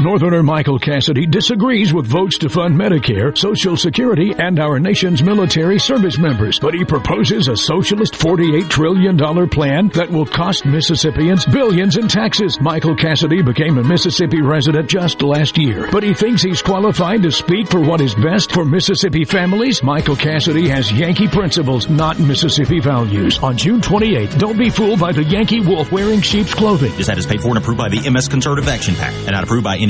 Northerner Michael Cassidy disagrees with votes to fund Medicare, Social Security, and our nation's military service members, but he proposes a socialist $48 trillion plan that will cost Mississippians billions in taxes. Michael Cassidy became a Mississippi resident just last year, but he thinks he's qualified to speak for what is best for Mississippi families. Michael Cassidy has Yankee principles, not Mississippi values. On June 28th, don't be fooled by the Yankee wolf wearing sheep's clothing. This ad is paid for and approved by the MS Conservative Action PAC and not approved by any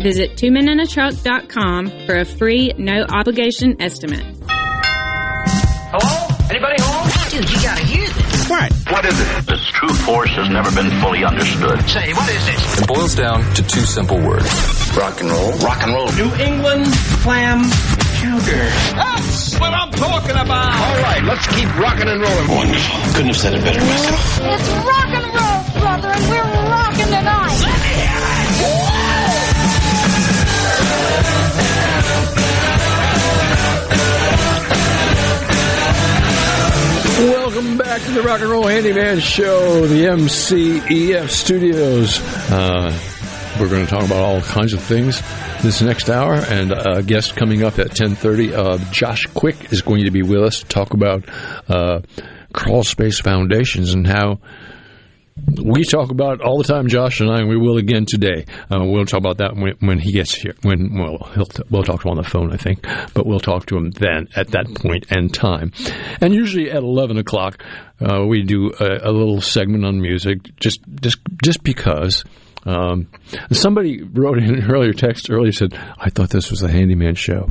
Visit twomeninatruck.com for a free, no obligation estimate. Hello? Anybody home? Dude, you gotta hear this. What? What is it? Its true force has never been fully understood. Say, what is this? It boils down to two simple words. Rock and roll. Rock and roll. New England clam chowder. That's what I'm talking about. All right, let's keep rocking and rolling. Wonderful. Couldn't have said it better myself. It's rock and roll, brother, and we're rocking tonight. Let back to the Rock and Roll Handyman Show, the MCEF Studios. Uh, we're going to talk about all kinds of things this next hour, and a guest coming up at 10.30, uh, Josh Quick is going to be with us to talk about uh, Crawl Space Foundations and how we talk about it all the time, Josh and I, and we will again today. Uh, we'll talk about that when, when he gets here. When well, t- we'll talk to him on the phone, I think, but we'll talk to him then at that point and time. And usually at eleven o'clock, uh, we do a, a, little segment on music, just just just because. Um, somebody wrote in an earlier text earlier said, I thought this was the Handyman Show.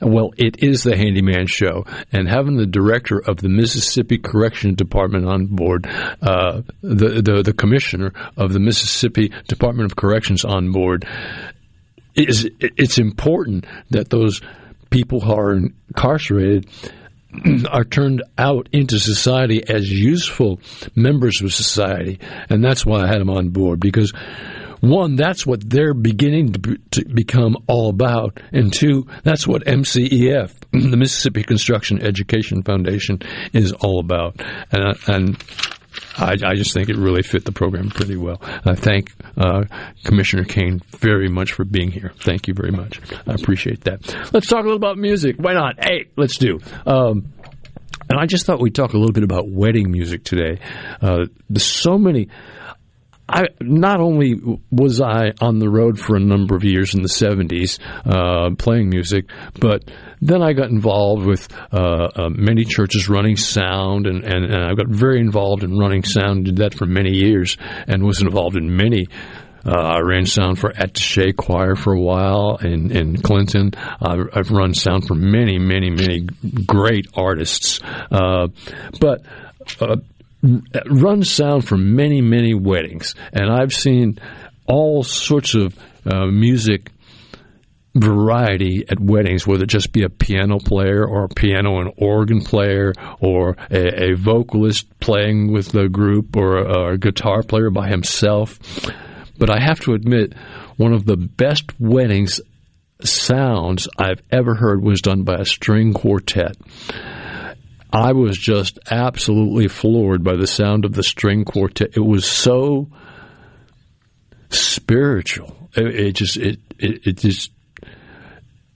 Well, it is the Handyman Show. And having the director of the Mississippi Correction Department on board, uh, the, the, the commissioner of the Mississippi Department of Corrections on board, is it's important that those people who are incarcerated are turned out into society as useful members of society. And that's why I had them on board because one, that's what they're beginning to, be, to, become all about, and two, that's what MCEF, the Mississippi Construction Education Foundation, is all about. And, and I, I, just think it really fit the program pretty well. I thank uh, Commissioner Cain very much for being here. Thank you very much. I appreciate that. Let's talk a little about music. Why not? Hey, let's do. Um, and I just thought we'd talk a little bit about wedding music today. Uh, there's so many. I not only was I on the road for a number of years in the '70s uh, playing music, but then I got involved with uh, uh, many churches running sound, and, and, and, I got very involved in running sound. Did that for many years, and was involved in many. Uh, I ran sound for Attaché Choir for a while in, in Clinton. I've run sound for many, many, many great artists, uh, but uh, run sound for many, many weddings, and I've seen all sorts of uh, music variety at weddings, whether it just be a piano player or a piano and organ player or a, a vocalist playing with the group or a, a guitar player by himself. But I have to admit, one of the best weddings sounds I've ever heard was done by a string quartet. I was just absolutely floored by the sound of the string quartet. It was so spiritual. It, it just it, it, it just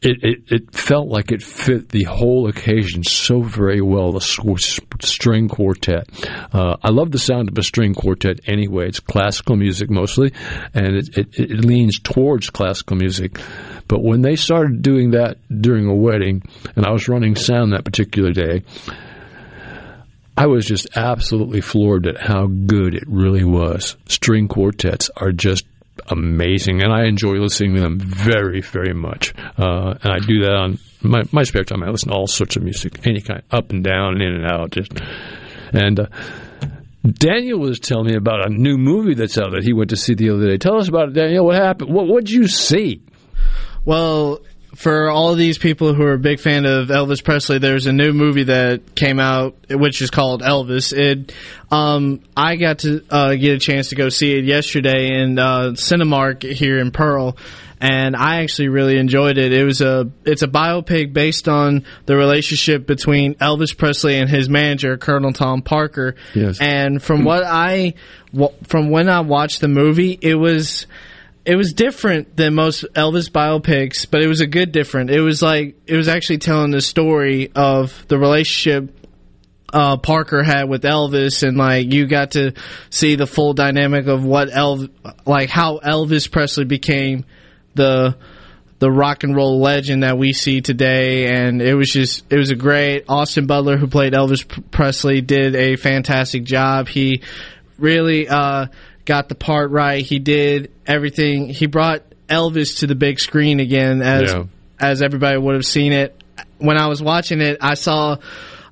it, it, it felt like it fit the whole occasion so very well. The string quartet. Uh, I love the sound of a string quartet anyway. It's classical music mostly, and it, it, it leans towards classical music. But when they started doing that during a wedding, and I was running sound that particular day, I was just absolutely floored at how good it really was. String quartets are just amazing, and I enjoy listening to them very, very much. Uh, and I do that on my, my spare time. I listen to all sorts of music, any kind, up and down, in and out. Just and uh, Daniel was telling me about a new movie that's out that he went to see the other day. Tell us about it, Daniel. What happened? What did you see? Well, for all these people who are a big fan of Elvis Presley, there's a new movie that came out which is called Elvis. It, um, I got to uh, get a chance to go see it yesterday in uh, Cinemark here in Pearl, and I actually really enjoyed it. It was a it's a biopic based on the relationship between Elvis Presley and his manager Colonel Tom Parker. Yes. And from what I from when I watched the movie, it was it was different than most Elvis biopics, but it was a good different. It was like it was actually telling the story of the relationship uh, Parker had with Elvis, and like you got to see the full dynamic of what Elvis, like how Elvis Presley became the the rock and roll legend that we see today. And it was just it was a great Austin Butler who played Elvis Presley did a fantastic job. He really. Uh, got the part right. He did everything. He brought Elvis to the big screen again, as Yeah. as everybody would have seen it. When I was watching it, I saw,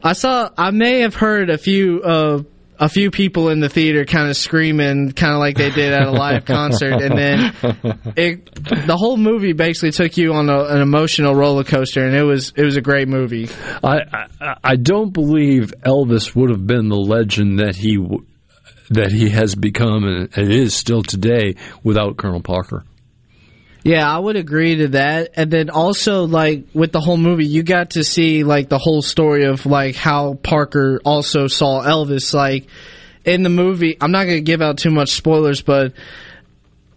I saw, I may have heard a few uh, a few people in the theater kind of screaming, kind of like they did at a live concert, and then it, the whole movie basically took you on a, an emotional roller coaster, and it was it was a great movie. I, I I don't believe Elvis would have been the legend that he w- that he has become and is still today without Colonel Parker. Yeah, I would agree to that. And then also, like, with the whole movie, you got to see, like, the whole story of, like, how Parker also saw Elvis. Like, in the movie, I'm not going to give out too much spoilers, but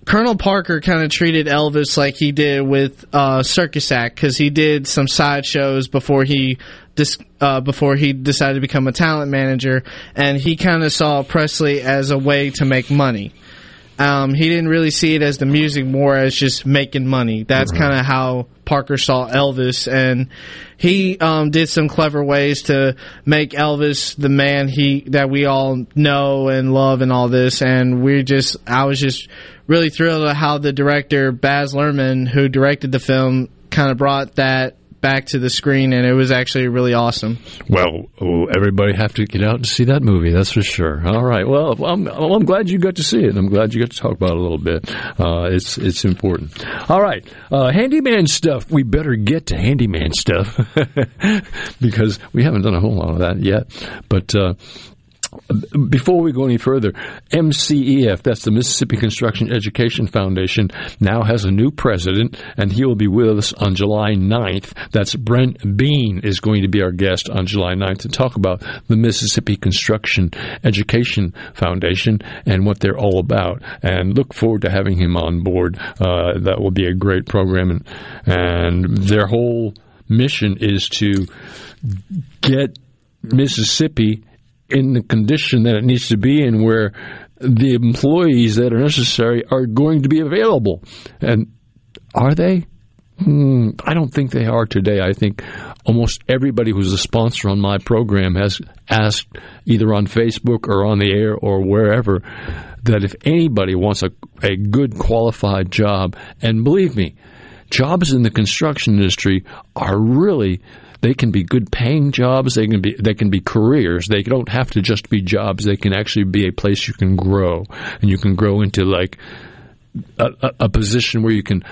Colonel Parker kind of treated Elvis like he did with uh, Circus Act because he did some sideshows before he dis- uh, before he decided to become a talent manager, and he kind of saw Presley as a way to make money. Um, he didn't really see it as the music, more as just making money. That's kind of how Parker saw Elvis, and he um, did some clever ways to make Elvis the man he that we all know and love, and all this. And we just, I was just really thrilled at how the director Baz Luhrmann, who directed the film, kind of brought that back to the screen, and it was actually really awesome. Well, everybody have to get out and see that movie. That's for sure. All right. Well, I'm, I'm glad you got to see it. I'm glad you got to talk about it a little bit. Uh, it's it's important. All right. Uh, handyman stuff. We better get to handyman stuff because we haven't done a whole lot of that yet. But uh, before we go any further, MCEF, that's the Mississippi Construction Education Foundation, now has a new president, and he will be with us on July 9th. That's Brent Bean is going to be our guest on July 9th to talk about the Mississippi Construction Education Foundation and what they're all about. And look forward to having him on board. Uh, that will be a great program, and, and their whole mission is to get Mississippi in the condition that it needs to be in where the employees that are necessary are going to be available. And are they? Hmm, I don't think they are today. I think almost everybody who's a sponsor on my program has asked either on Facebook or on the air or wherever that if anybody wants a, a good qualified job, and believe me, jobs in the construction industry are really they can be good paying jobs. They can be they can be careers. They don't have to just be jobs. They can actually be a place you can grow. And you can grow into like a, a, a position where you can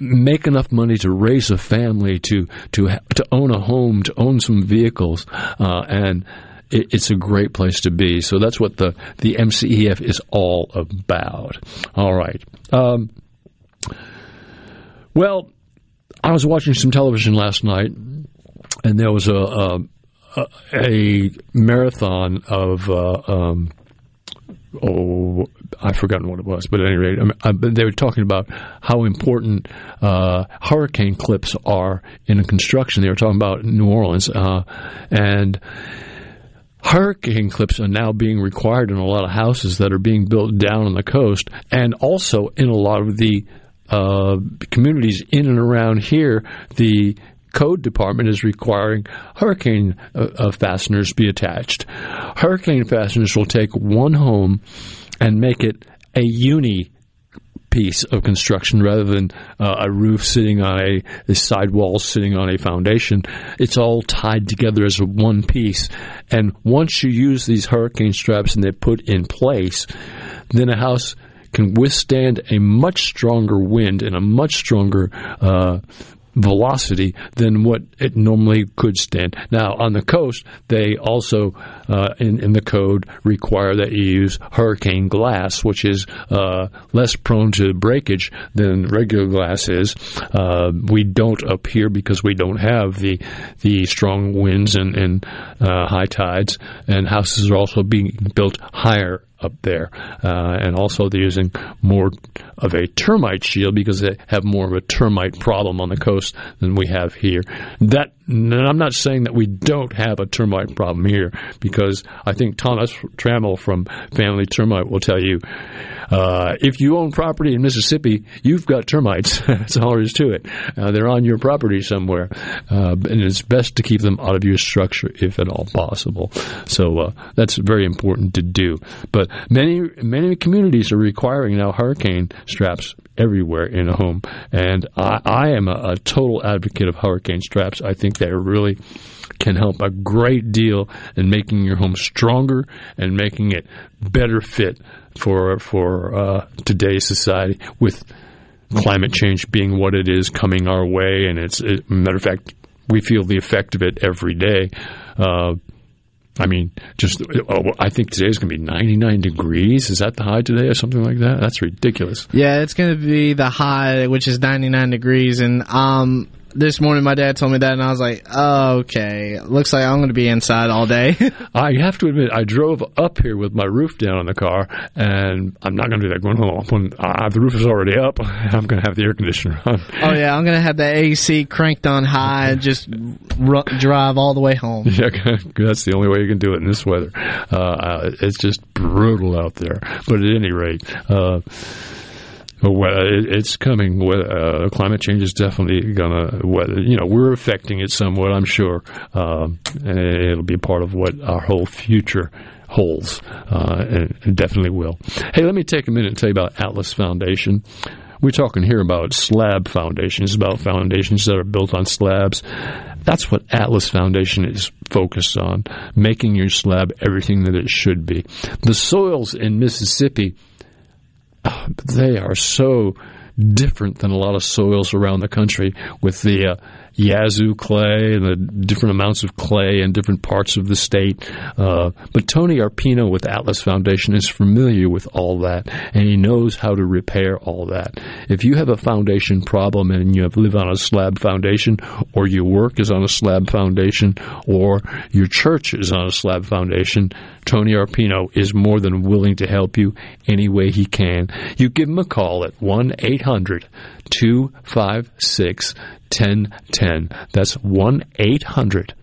make enough money to raise a family to to to own a home to own some vehicles. Uh, and it, it's a great place to be. So that's what the the MCEF is all about. All right. Um, well I was watching some television last night and there was a a, a marathon of uh, um, oh, I've forgotten what it was, but at any rate, I mean, uh, they were talking about how important uh, hurricane clips are in construction. They were talking about New Orleans, uh, and hurricane clips are now being required in a lot of houses that are being built down on the coast, and also in a lot of the uh, communities in and around here. The code department is requiring hurricane uh, uh, fasteners be attached. Hurricane fasteners will take one home and make it a uni piece of construction rather than uh, a roof sitting on a, a sidewall sitting on a foundation. It's all tied together as one piece. And once you use these hurricane straps and they're put in place, then a house can withstand a much stronger wind and a much stronger uh, velocity than what it normally could stand. Now, on the coast, they also, uh, in, in the code, require that you use hurricane glass, which is uh, less prone to breakage than regular glass is. Uh, we don't up here because we don't have the the strong winds and, and uh, high tides, and houses are also being built higher up there. Uh, and also, they're using more of a termite shield because they have more of a termite problem on the coast than we have here. That I'm not saying that we don't have a termite problem here because I think Thomas Trammell from Family Termite will tell you uh, if you own property in Mississippi, you've got termites. That's all there is to it. Uh, they're on your property somewhere, uh, and it's best to keep them out of your structure if at all possible. So uh, that's very important to do. But many many communities are requiring now hurricane straps everywhere in a home, and I, I am a, a total advocate of hurricane straps. I think they really can help a great deal in making your home stronger and making it better fit for for uh, today's society with climate change being what it is coming our way, and it's it, matter of fact we feel the effect of it every day. Uh, I mean, just oh, I think today is going to be 99 degrees. Is that the high today or something like that? That's ridiculous. Yeah, it's going to be the high, which is 99 degrees, and um, this morning my dad told me that and I was like, oh, okay, looks like I'm going to be inside all day. I have to admit, I drove up here with my roof down on the car, and I'm not going to do that going home. When uh, the roof is already up, I'm going to have the air conditioner on. Oh yeah, I'm going to have the AC cranked on high and just r- drive all the way home. Yeah, that's the only way you can do it in this weather. Uh, it's just brutal out there. But at any rate. Uh, it's coming. Uh, climate change is definitely gonna. You know, we're affecting it somewhat. I'm sure, and it'll be part of what our whole future holds, uh, and definitely will. Hey, let me take a minute and tell you about Atlas Foundation. We're talking here about slab foundations, about foundations that are built on slabs. That's what Atlas Foundation is focused on, making your slab everything that it should be. The soils in Mississippi they are so different than a lot of soils around the country with the uh, Yazoo clay and the different amounts of clay in different parts of the state. Uh, but Tony Arpino with Atlas Foundation is familiar with all that, and he knows how to repair all that. If you have a foundation problem and you have live on a slab foundation, or your work is on a slab foundation, or your church is on a slab foundation, Tony Arpino is more than willing to help you any way he can. You give him a call at 1 800 256 1010. That's 1 800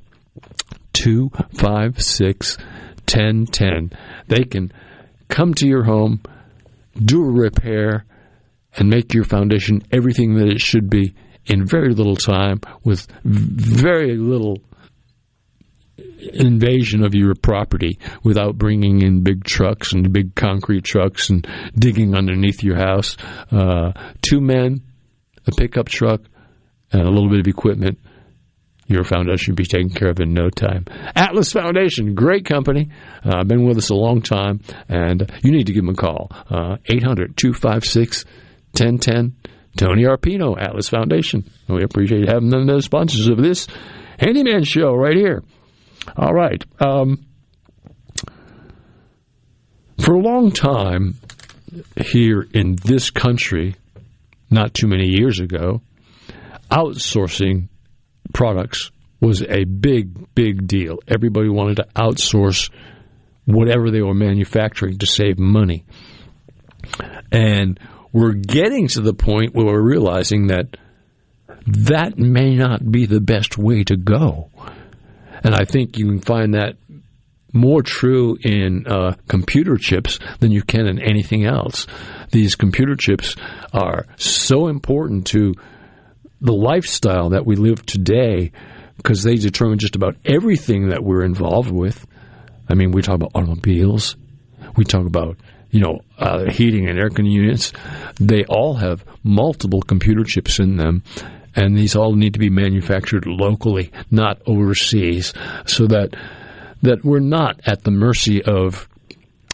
256 1010. They can come to your home, do a repair, and make your foundation everything that it should be in very little time with very little invasion of your property without bringing in big trucks and big concrete trucks and digging underneath your house. Uh, two men, a pickup truck, and a little bit of equipment, your foundation will be taken care of in no time. Atlas Foundation, great company. Uh, been with us a long time, and you need to give them a call. Uh, 800 256 1010. Tony Arpino, Atlas Foundation. We appreciate having them as sponsors of this Handyman show right here. All right. Um, for a long time here in this country, not too many years ago, outsourcing products was a big, big deal. Everybody wanted to outsource whatever they were manufacturing to save money. And we're getting to the point where we're realizing that that may not be the best way to go. And I think you can find that more true in uh, computer chips than you can in anything else. These computer chips are so important to the lifestyle that we live today because they determine just about everything that we're involved with. I mean, we talk about automobiles, we talk about you know uh, heating and air conditioning units. They all have multiple computer chips in them, and these all need to be manufactured locally, not overseas, so that that we're not at the mercy of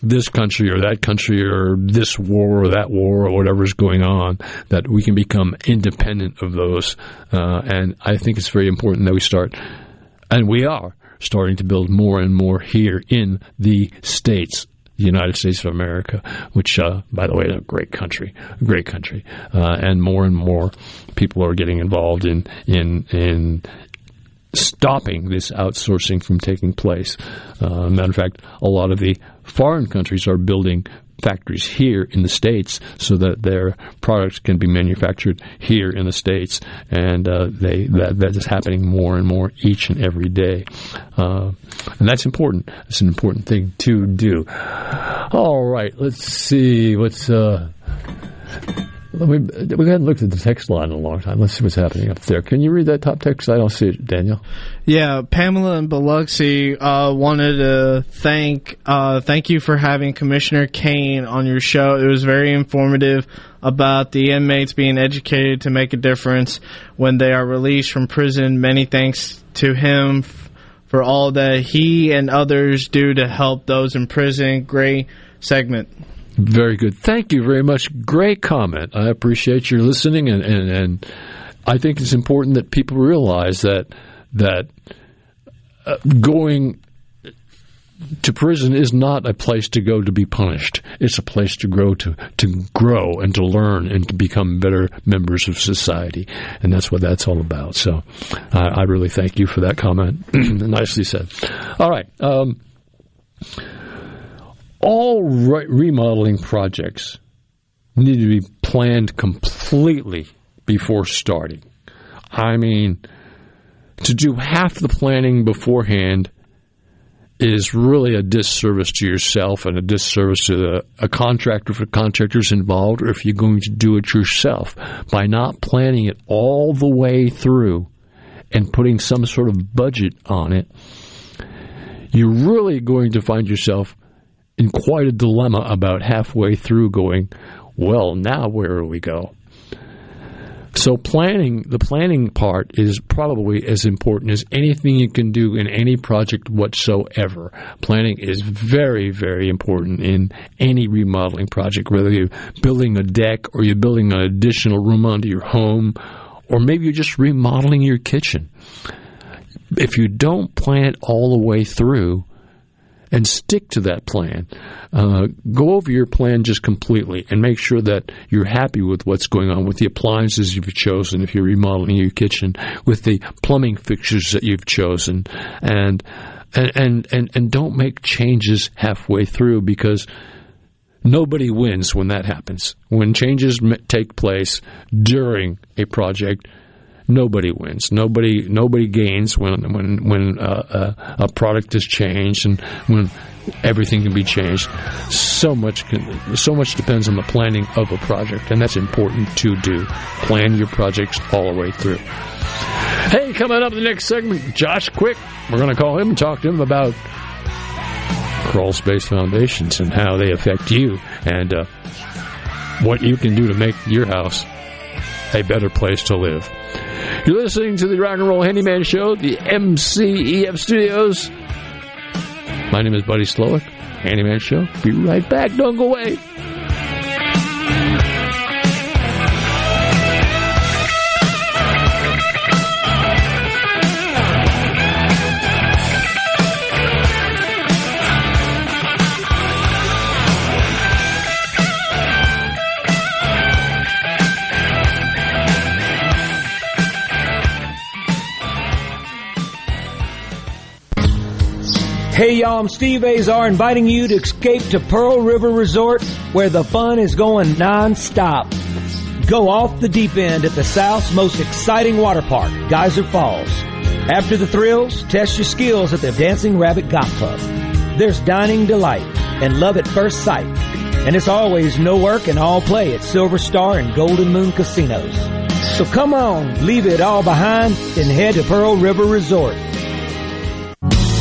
this country or that country or this war or that war or whatever's going on, that we can become independent of those. Uh, and I think it's very important that we start, and we are starting to build more and more here in the States. The United States of America, which, uh, by the way, is a great country, a great country, uh, and more and more people are getting involved in in in stopping this outsourcing from taking place. Uh, matter of fact, a lot of the foreign countries are building factories here in the states so that their products can be manufactured here in the states, and uh, they that that is happening more and more each and every day, uh, and that's important. It's an important thing to do. All right, let's see what's. Uh, we, we haven't looked at the text line in a long time. Let's see what's happening up there. Can you read that top text? I don't see it, Daniel. Yeah, Pamela and Biloxi uh, wanted to thank uh, thank you for having Commissioner Cain on your show. It was very informative about the inmates being educated to make a difference when they are released from prison. Many thanks to him f- for all that he and others do to help those in prison. Great segment. Very good. Thank you very much. Great comment. I appreciate your listening, and, and, and I think it's important that people realize that that uh, going to prison is not a place to go to be punished. It's a place to grow to to grow and to learn and to become better members of society, and that's what that's all about. So, I, I really thank you for that comment. Nicely said. All right. Um, all re- remodeling projects need to be planned completely before starting. I mean, to do half the planning beforehand is really a disservice to yourself and a disservice to the, a contractor for contractors involved, or if you're going to do it yourself by not planning it all the way through and putting some sort of budget on it. You're really going to find yourself in quite a dilemma about halfway through going, well, now where do we go? So planning, the planning part is probably as important as anything you can do in any project whatsoever. Planning is very, very important in any remodeling project, whether you're building a deck or you're building an additional room onto your home, or maybe you're just remodeling your kitchen. If you don't plan it all the way through, and stick to that plan. Uh, go over your plan just completely and make sure that you're happy with what's going on with the appliances you've chosen if you're remodeling your kitchen, with the plumbing fixtures that you've chosen, and and and and, and don't make changes halfway through because. Nobody wins when that happens. When changes take place during a project, nobody wins. Nobody nobody gains when when when uh, uh, a product is changed and when everything can be changed. So much can, so much depends on the planning of a project, and that's important to do. Plan your projects all the way through. Hey, coming up in the next segment, Josh Quick. We're going to call him and talk to him about crawl space foundations and how they affect you and uh, what you can do to make your house a better place to live. You're listening to the Rock and Roll Handyman Show, the MCEF Studios. My name is Buddy Slowick, Handyman Show. Be right back. Don't go away. Hey y'all, I'm Steve Azar inviting you to escape to Pearl River Resort where the fun is going non-stop. Go off the deep end at the South's most exciting water park, Geyser Falls. After the thrills, test your skills at the Dancing Rabbit Golf Club. There's dining delight and love at first sight. And it's always no work and all play at Silver Star and Golden Moon Casinos. So come on, leave it all behind and head to Pearl River Resort.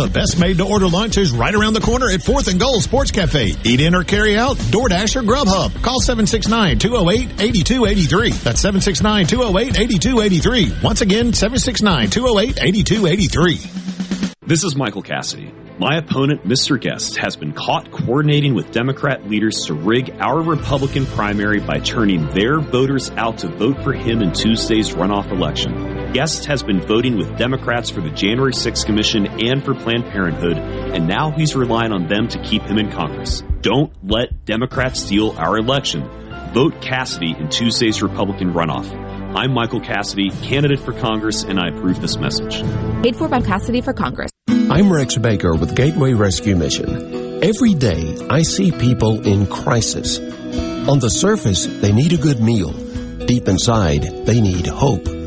The best made to order lunch is right around the corner at 4th and Gold Sports Cafe. Eat in or carry out, DoorDash or Grubhub. Call 769-208-8283. That's 769-208-8283. Once again, 769-208-8283. This is Michael Cassidy. My opponent, Mr. Guest, has been caught coordinating with Democrat leaders to rig our Republican primary by turning their voters out to vote for him in Tuesday's runoff election. Guest has been voting with Democrats for the January 6th Commission and for Planned Parenthood, and now he's relying on them to keep him in Congress. Don't let Democrats steal our election. Vote Cassidy in Tuesday's Republican runoff. I'm Michael Cassidy, candidate for Congress, and I approve this message. Paid for by Cassidy for Congress. I'm Rex Baker with Gateway Rescue Mission. Every day, I see people in crisis. On the surface, they need a good meal. Deep inside, they need hope.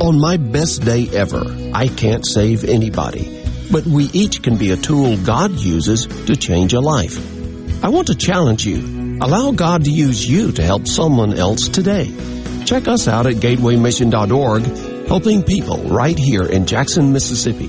On my best day ever, I can't save anybody, but we each can be a tool God uses to change a life. I want to challenge you. Allow God to use you to help someone else today. Check us out at gatewaymission.org, helping people right here in Jackson, Mississippi.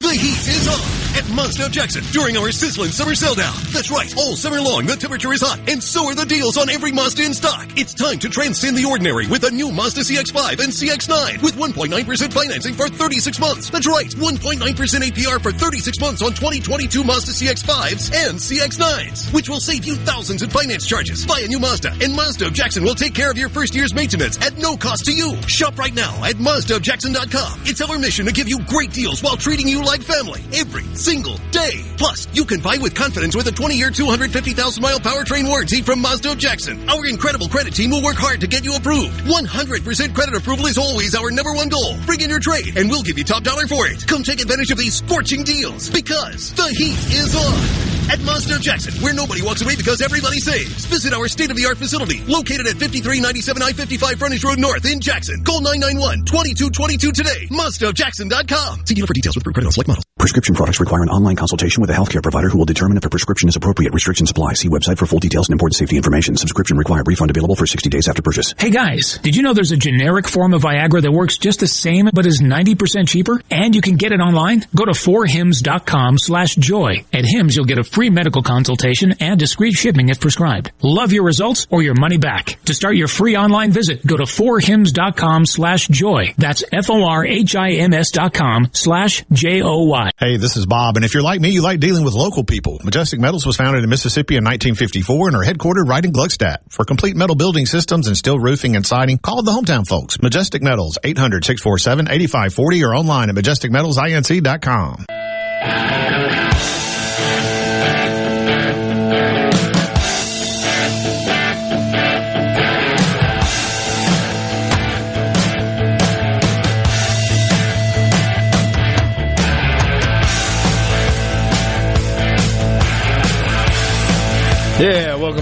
The heat is on Mazda Jackson during our sizzling summer sale down. That's right, all summer long the temperature is hot, and so are the deals on every Mazda in stock. It's time to transcend the ordinary with a new Mazda CX-5 and CX-9 with 1.9% financing for 36 months. That's right, 1.9% APR for 36 months on 2022 Mazda CX-5s and CX-9s, which will save you thousands in finance charges. Buy a new Mazda, and Mazda Jackson will take care of your first year's maintenance at no cost to you. Shop right now at MazdaofJackson.com. It's our mission to give you great deals while treating you like family every single day. Plus, you can buy with confidence with a 20-year, 250,000-mile powertrain warranty from Mazda of Jackson. Our incredible credit team will work hard to get you approved. 100% credit approval is always our number one goal. Bring in your trade, and we'll give you top dollar for it. Come take advantage of these scorching deals because the heat is on. At Mazda of Jackson, where nobody walks away because everybody saves. Visit our state-of-the-art facility located at 5397 I-55 Frontage Road North in Jackson. Call 991-2222 today. MazdaofJackson.com. See dealer for details with approved credit on select models. Prescription products require an online consultation with a healthcare provider who will determine if a prescription is appropriate. Restrictions apply. See website for full details and important safety information. Subscription required. Refund available for 60 days after purchase. Hey guys, did you know there's a generic form of Viagra that works just the same but is 90% cheaper? And you can get it online? Go to 4hims.com slash joy. At Hims, you'll get a free medical consultation and discreet shipping if prescribed. Love your results or your money back. To start your free online visit, go to 4hims.com slash joy. That's F-O-R-H-I-M-S dot com slash J-O-Y. Hey, this is Bob, and if you're like me, you like dealing with local people. Majestic Metals was founded in Mississippi in 1954 and are headquartered right in Gluckstadt. For complete metal building systems and steel roofing and siding, call the hometown folks. Majestic Metals, 800-647-8540 or online at majesticmetalsinc.com.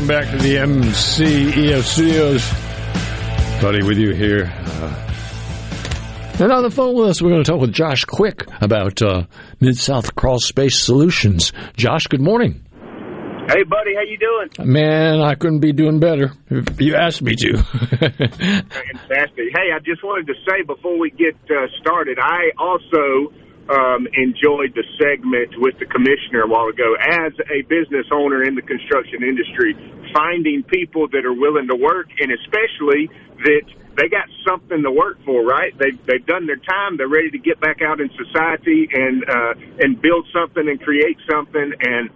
welcome back to the MCEF studios. Buddy with you here. Uh, and on the phone with us, we're going to talk with Josh Quick about uh, Mid South Crawl Space Solutions. Josh, good morning. Hey, buddy, how you doing? Man, I couldn't be doing better if you asked me to. Fantastic. Hey, I just wanted to say before we get uh, started, I also um, enjoyed the segment with the commissioner a while ago. As a business owner in the construction industry, finding people that are willing to work and especially that they got something to work for, right? They've they've done their time. They're ready to get back out in society and uh, and build something and create something. And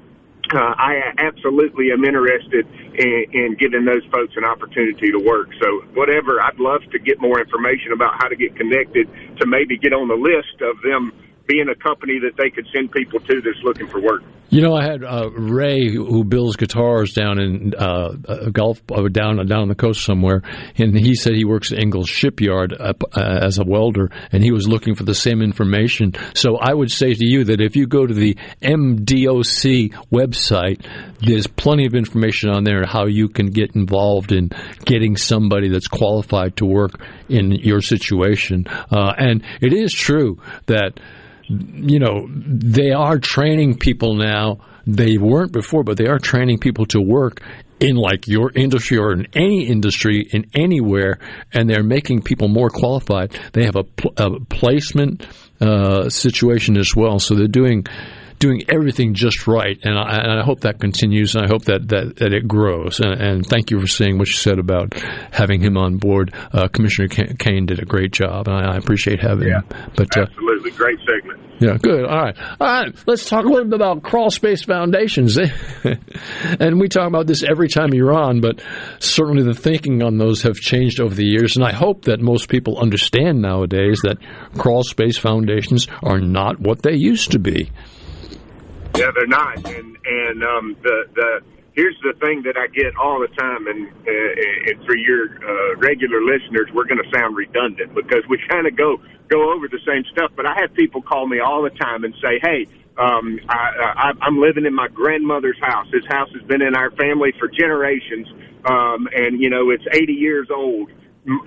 uh, I absolutely am interested in, in giving those folks an opportunity to work. So whatever, I'd love to get more information about how to get connected to maybe get on the list of them being a company that they could send people to that's looking for work. You know, I had uh, Ray, who builds guitars down in uh, Gulf, uh, down down on the coast somewhere, and he said he works at Ingalls Shipyard uh, as a welder, and he was looking for the same information. So I would say to you that if you go to the MDOC website, there's plenty of information on there how you can get involved in getting somebody that's qualified to work in your situation. Uh, and it is true that you know, they are training people now. They weren't before, but they are training people to work in like your industry or in any industry in anywhere, and they're making people more qualified. They have a, pl- a placement uh, situation as well, so they're doing doing everything just right, and I, and I hope that continues, and I hope that that, that it grows. And, and, thank you for saying what you said about having him on board. Uh, Commissioner Cain did a great job, and I, I appreciate having yeah, him. But uh, absolutely, great segment. Yeah, good. All right. All right. Let's talk a little bit about crawl space foundations. and we talk about this every time you're on, but certainly the thinking on those have changed over the years. And I hope that most people understand nowadays that crawl space foundations are not what they used to be. Yeah, they're not. And, and, um, the, the, here's the thing that I get all the time, and, uh, and for your uh, regular listeners, we're going to sound redundant because we kind of go go over the same stuff. But I have people call me all the time and say, "Hey, um, I, I, I'm living in my grandmother's house. This house has been in our family for generations, um, and you know it's 80 years old.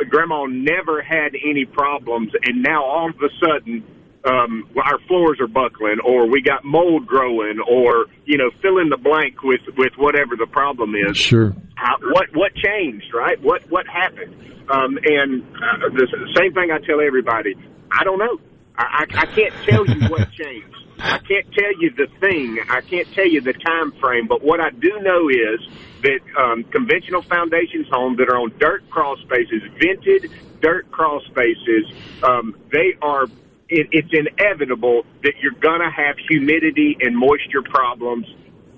Grandma never had any problems, and now all of a sudden." Um, our floors are buckling, or we got mold growing, or you know, fill in the blank with with whatever the problem is. Sure. How, what what changed, right? What what happened? Um, and uh, the same thing I tell everybody. I don't know. I, I, I can't tell you what changed. I can't tell you the thing. I can't tell you the time frame. But what I do know is that um, conventional foundations homes that are on dirt crawl spaces, vented dirt crawl spaces, um, they are it, it's inevitable that you're going to have humidity and moisture problems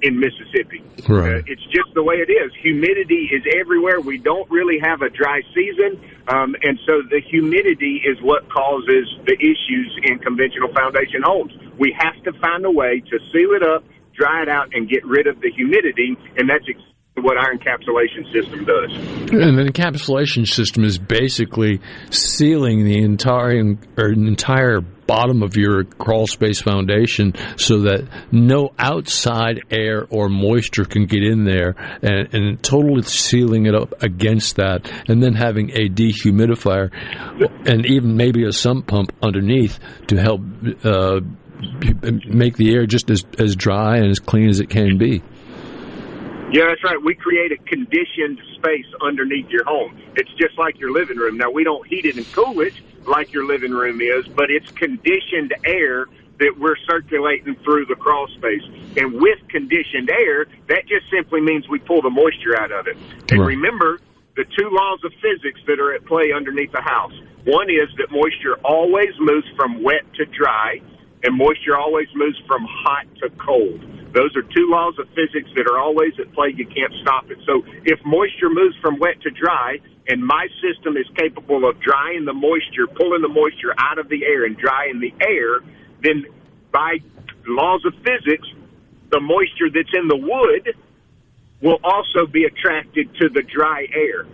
in Mississippi. Right. Uh, it's just the way it is. Humidity is everywhere. We don't really have a dry season, um, and so the humidity is what causes the issues in conventional foundation homes. We have to find a way to seal it up, dry it out, and get rid of the humidity, and that's exactly what our encapsulation system does. And the encapsulation system is basically sealing the entire or entire bottom of your crawl space foundation so that no outside air or moisture can get in there and, and totally sealing it up against that and then having a dehumidifier and even maybe a sump pump underneath to help uh, make the air just as, as dry and as clean as it can be. Yeah, that's right. We create a conditioned space underneath your home. It's just like your living room. Now, we don't heat it and cool it like your living room is, but it's conditioned air that we're circulating through the crawl space. And with conditioned air, that just simply means we pull the moisture out of it. And Right. remember the two laws of physics that are at play underneath the house. One is that moisture always moves from wet to dry, and moisture always moves from hot to cold. Those are two laws of physics that are always at play. You can't stop it. So if moisture moves from wet to dry, and my system is capable of drying the moisture, pulling the moisture out of the air and drying the air, then by laws of physics, the moisture that's in the wood will also be attracted to the dry air.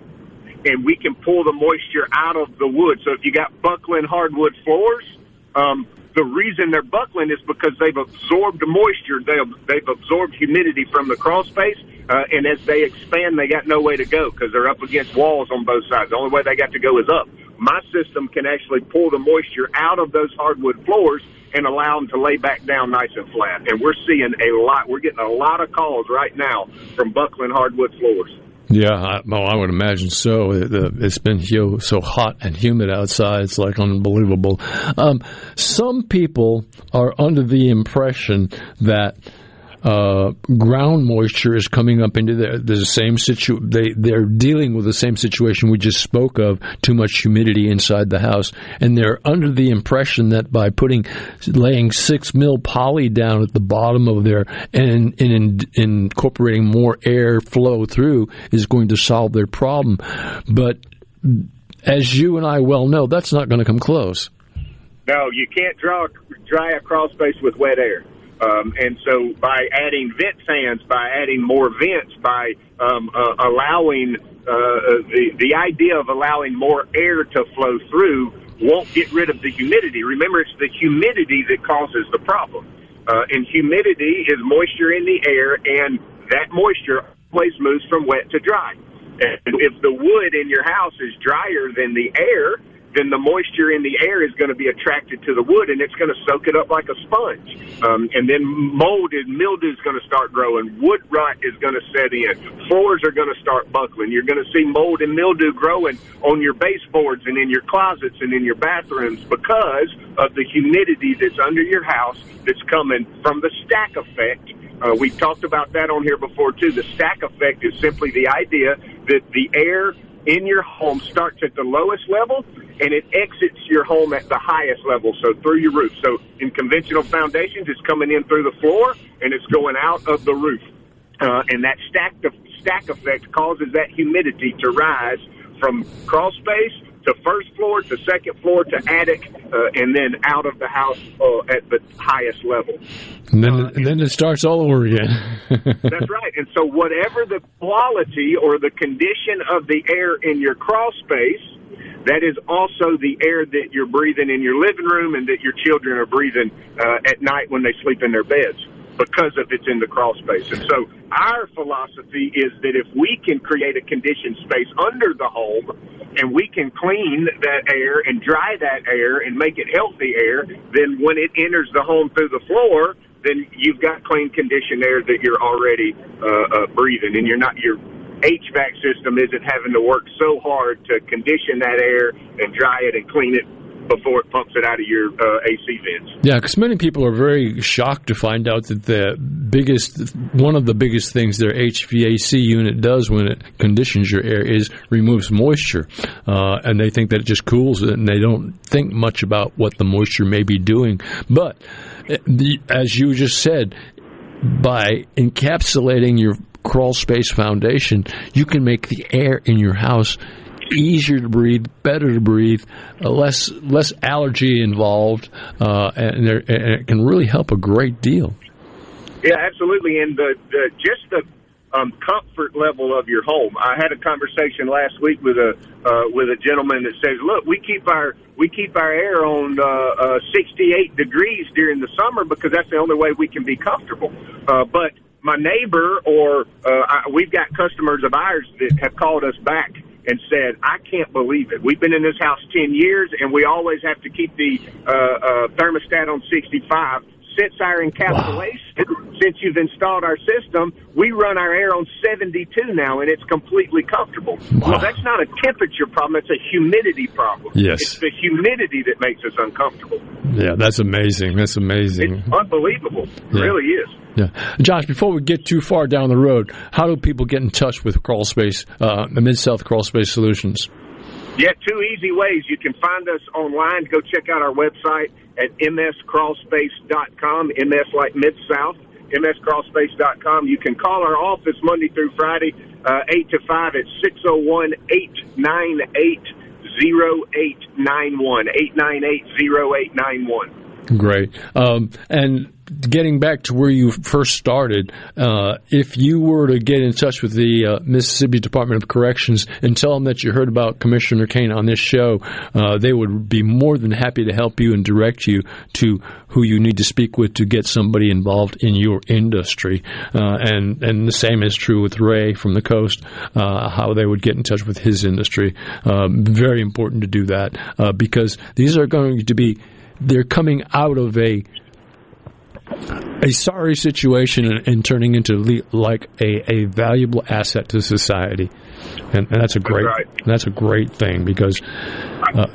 And we can pull the moisture out of the wood. So if you got buckling hardwood floors, um, the reason they're buckling is because they've absorbed moisture. They've, they've absorbed humidity from the crawl space. Uh, and as they expand, they got no way to go because they're up against walls on both sides. The only way they got to go is up. My system can actually pull the moisture out of those hardwood floors and allow them to lay back down nice and flat. And we're seeing a lot. We're getting a lot of calls right now from buckling hardwood floors. Yeah, well, I would imagine so. It, it's been so, so hot and humid outside; it's like unbelievable. Um, some people are under the impression that uh, ground moisture is coming up into the, the same situ. They they're dealing with the same situation we just spoke of. Too much humidity inside the house, and they're under the impression that by putting laying six mil poly down at the bottom of there and, and in, incorporating more air flow through is going to solve their problem, but as you and I well know, that's not going to come close. No, you can't draw dry a crawl space with wet air. Um, and so by adding vent fans, by adding more vents, by um, uh, allowing uh, the, the idea of allowing more air to flow through won't get rid of the humidity. Remember, it's the humidity that causes the problem. Uh, and humidity is moisture in the air, and that moisture always moves from wet to dry. And if the wood in your house is drier than the air, then the moisture in the air is going to be attracted to the wood and it's going to soak it up like a sponge. Um, and then mold and mildew is going to start growing. Wood rot is going to set in. Floors are going to start buckling. You're going to see mold and mildew growing on your baseboards and in your closets and in your bathrooms because of the humidity that's under your house that's coming from the stack effect uh, we talked about that on here before too. The stack effect is simply the idea that the air in your home starts at the lowest level and it exits your home at the highest level, so through your roof. So in conventional foundations, it's coming in through the floor and it's going out of the roof. Uh, and that stack, stack effect causes that humidity to rise from crawl space to first floor to second floor to attic, uh, and then out of the house uh, at the highest level. And then, uh, and then it starts all over again. that's right. And so, whatever the quality or the condition of the air in your crawl space, that is also the air that you're breathing in your living room and that your children are breathing uh, at night when they sleep in their beds because of it's in the crawl space. And so our philosophy is that if we can create a conditioned space under the home and we can clean that air and dry that air and make it healthy air, then when it enters the home through the floor, then you've got clean conditioned air that you're already uh, uh, breathing and you're not your HVAC system isn't having to work so hard to condition that air and dry it and clean it before it pumps it out of your uh, AC vents. Yeah, because many people are very shocked to find out that the biggest, one of the biggest things their HVAC unit does when it conditions your air is removes moisture, uh, and they think that it just cools it, and they don't think much about what the moisture may be doing. But eh, the, as you just said, by encapsulating your crawl space foundation, you can make the air in your house easier to breathe, better to breathe, uh, less less allergy involved, uh, and, and, it can really help a great deal. Yeah, absolutely, and the, the just the um, comfort level of your home. I had a conversation last week with a uh, with a gentleman that says, "Look, we keep our we keep our air on uh, uh, 68 degrees during the summer because that's the only way we can be comfortable." Uh, but my neighbor or uh, I, we've got customers of ours that have called us back and said, I can't believe it. We've been in this house 10 years and we always have to keep the uh, uh, thermostat on 65. Since our encapsulation, wow. since you've installed our system, we run our air on 72 now and it's completely comfortable. Wow. Well, that's not a temperature problem, it's a humidity problem. Yes. It's the humidity that makes us uncomfortable. Yeah, that's amazing. That's amazing. It's unbelievable. It really is. Yeah, Josh. Before we get too far down the road, how do people get in touch with Crawl Space, uh, Mid South Crawl Space Solutions? Yeah, two easy ways. You can find us online. Go check out our website at mscrawlspace.com. MS like Mid South. mscrawlspace.com. You can call our office Monday through Friday, uh, 8 to 5 at 601 898 0891. 898 0891. Great. Um, and getting back to where you first started, uh, if you were to get in touch with the uh, Mississippi Department of Corrections and tell them that you heard about Commissioner Cain on this show, uh, they would be more than happy to help you and direct you to who you need to speak with to get somebody involved in your industry. Uh, and and the same is true with Ray from the coast, uh, how they would get in touch with his industry. Um, very important to do that uh, because these are going to be they're coming out of a a sorry situation and, and turning into le- like a, a valuable asset to society, and, and that's a great that's, right. that's a great thing because. Uh,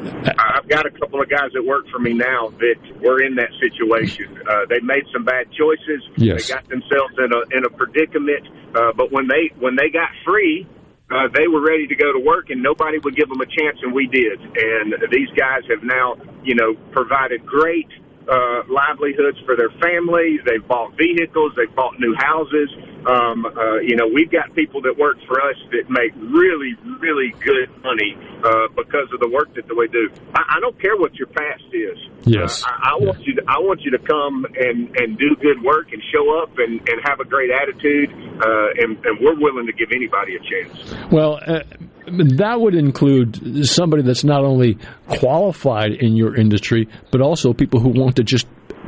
I've got a couple of guys that work for me now that were in that situation. Uh, they made some bad choices. Yes. They got themselves in a in a predicament. Uh, but when they when they got free, uh, they were ready to go to work, and nobody would give them a chance, and we did. And these guys have now, you know, provided great uh, livelihoods for their families. They've bought vehicles. They've bought new houses. Um, uh, you know, we've got people that work for us that make really, really good money uh, because of the work that we do. I, I don't care what your past is. Yes. Uh, I, I want you to. I want you to come and and do good work and show up and and have a great attitude. Uh, and and we're willing to give anybody a chance. Well, uh, that would include somebody that's not only qualified in your industry, but also people who want to just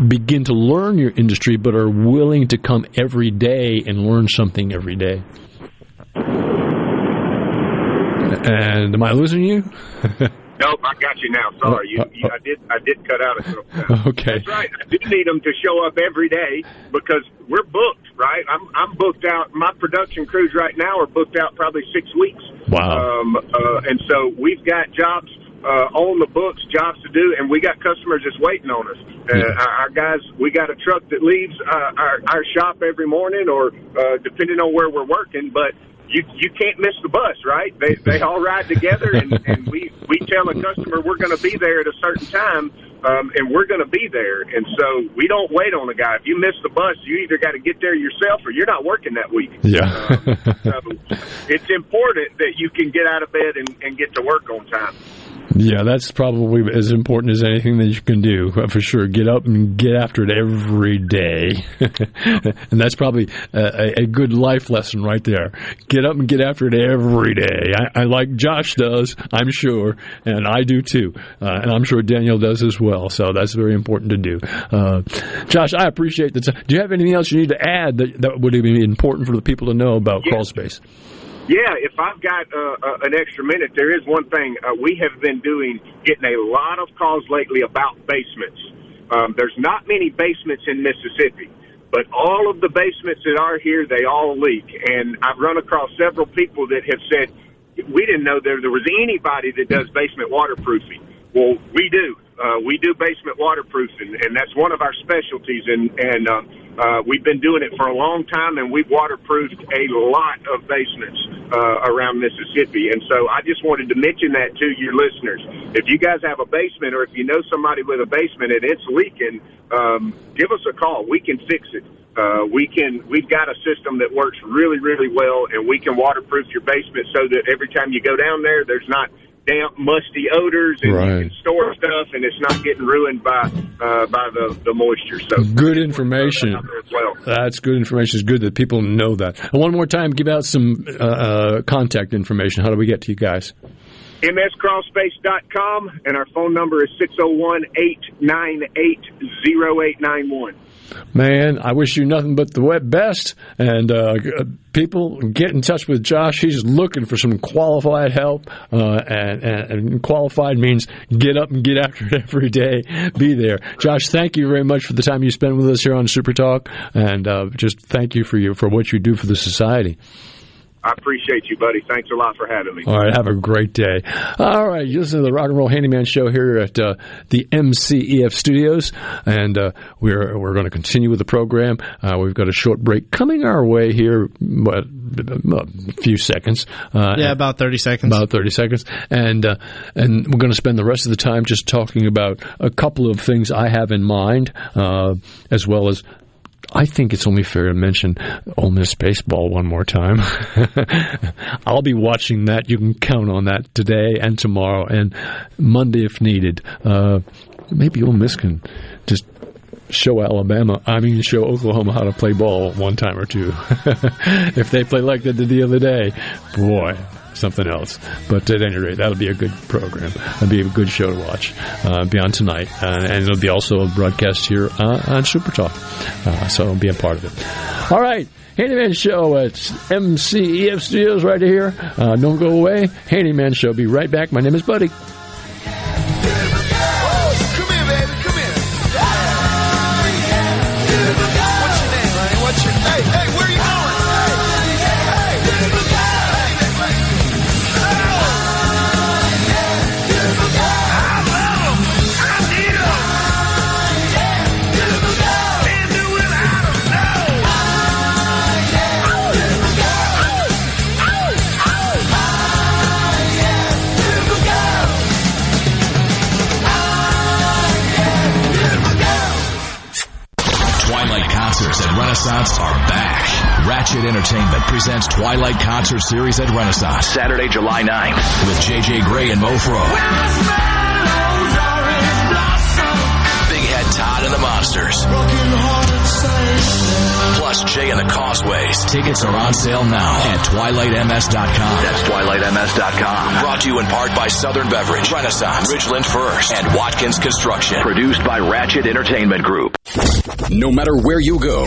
begin to learn your industry, but are willing to come every day and learn something every day. And am I losing you? Nope, I got you now. Sorry, you, you, I did. I did cut out a little. okay. That's right. I do need them to show up every day because we're booked. Right, I'm I'm booked out. My production crews right now are booked out probably six weeks. Wow. Um, uh, and so we've got jobs uh, on the books, jobs to do, and we got customers just waiting on us. Uh, our, our guys, we got a truck that leaves uh, our our shop every morning, or uh, depending on where we're working, but you you can't miss the bus, right? They they all ride together, and, and we we tell a customer we're going to be there at a certain time, um, and we're going to be there, and so we don't wait on a guy. If you miss the bus, you either got to get there yourself, or you're not working that week. Yeah. So it's important that you can get out of bed and, and get to work on time. Yeah, that's probably as important as anything that you can do uh, for sure. Get up and get after it every day, and that's probably a, a, good life lesson right there. Get up and get after it every day. I, I like Josh does, I'm sure, and I do too, uh, and I'm sure Daniel does as well. So that's very important to do. Uh, Josh, I appreciate the time. Do you have anything else you need to add that, that would be important for the people to know about Yeah. crawl space? Yeah, if I've got uh, uh, an extra minute, there is one thing uh, we have been doing, getting a lot of calls lately about basements. Um, there's not many basements in Mississippi, but all of the basements that are here, they all leak. And I've run across several people that have said, we didn't know there, there was anybody that does basement waterproofing. Well, we do. Uh, we do basement waterproofing, and that's one of our specialties. And and uh, uh, we've been doing it for a long time, and we've waterproofed a lot of basements uh, around Mississippi. And so I just wanted to mention that to your listeners. If you guys have a basement, or if you know somebody with a basement and it's leaking, um, give us a call. We can fix it. Uh, we can. We've got a system that works really, really well, and we can waterproof your basement so that every time you go down there, there's not damp, musty odors, and Right. you can store stuff, and it's not getting ruined by uh, by the, the moisture. So Good information. well. That's good information. It's good that people know that. And one more time, give out some uh, uh, contact information. How do we get to you guys? mscrawlspace.com, and our phone number is 601 898 0891. Man, I wish you nothing but the best. And uh, uh, people, get in touch with Josh. He's looking for some qualified help. Uh, and, and, and qualified means get up and get after it every day. Be there. Josh, thank you very much for the time you spend with us here on Super Talk. And uh, just thank you for you for what you do for the society. I appreciate you, buddy. Thanks a lot for having me. All right, have a great day. All right, you listen to the Rock and Roll Handyman Show here at uh, the MCEF Studios, and uh, we're we're going to continue with the program. Uh, we've got a short break coming our way here, what, a few seconds. Uh, Yeah, about 30 seconds. About thirty seconds, and uh, and we're going to spend the rest of the time just talking about a couple of things I have in mind, uh, as well as I think it's only fair to mention Ole Miss baseball one more time. I'll be watching that. You can count on that today and tomorrow and Monday if needed. Uh, maybe Ole Miss can just show Alabama, I mean, show Oklahoma how to play ball one time or two. if they play like they did the other day, boy, something else. But at any rate, that'll be a good program. That'll be a good show to watch. Uh, be on tonight, uh, and it'll be also a broadcast here uh, on Super Talk. Uh, so I'll be a part of it. All right. Handyman Show at MCEF Studios right here. Uh, don't go away. Handyman Show. Be right back. My name is Buddy. Renaissance are back. Ratchet Entertainment presents Twilight Concert Series at Renaissance. Saturday, July 9th with JJ Grey and Mofro. Big Head Todd and the Monsters. Plus Jay and the Causeways. Tickets are on sale now at twilightms.com. That's twilightms.com. Brought to you in part by Southern Beverage, Renaissance, Ridgeland First, and Watkins Construction. Produced by Ratchet Entertainment Group. No matter where you go,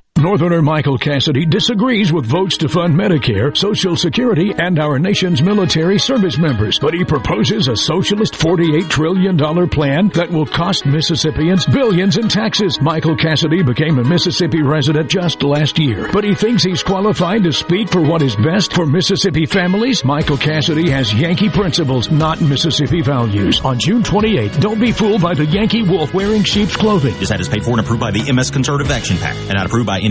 Northerner Michael Cassidy disagrees with votes to fund Medicare, Social Security, and our nation's military service members, but he proposes a socialist $48 trillion plan that will cost Mississippians billions in taxes. Michael Cassidy became a Mississippi resident just last year, but he thinks he's qualified to speak for what is best for Mississippi families. Michael Cassidy has Yankee principles, not Mississippi values. On June 28th, don't be fooled by the Yankee wolf wearing sheep's clothing. This ad is paid for and approved by the MS Conservative Action PAC and not approved by any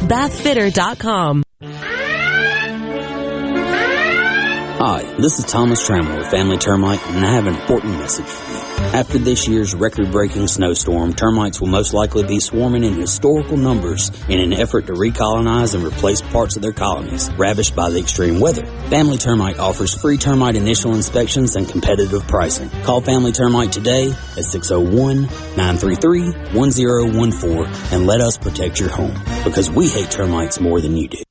bathfitter.com. Hi, this is Thomas Trammell with Family Termite, and I have an important message for you. After this year's record-breaking snowstorm, termites will most likely be swarming in historical numbers in an effort to recolonize and replace parts of their colonies ravished by the extreme weather. Family Termite offers free termite initial inspections and competitive pricing. Call Family Termite today at 601-933-1014 and let us protect your home because we hate termites more than you do.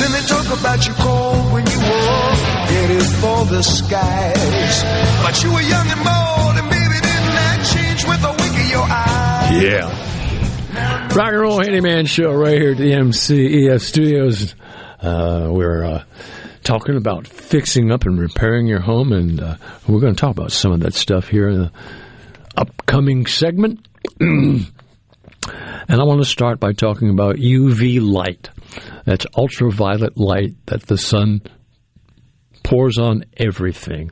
Then they talk about you cold when you were headed for the skies. But you were young and bold, Yeah. Rock and Roll Handyman Show right here at the MCEF Studios. Uh, we're uh, talking about fixing up and repairing your home, and uh, we're going to talk about some of that stuff here in the upcoming segment. and I want to start by talking about UV light. That's ultraviolet light that the sun pours on everything.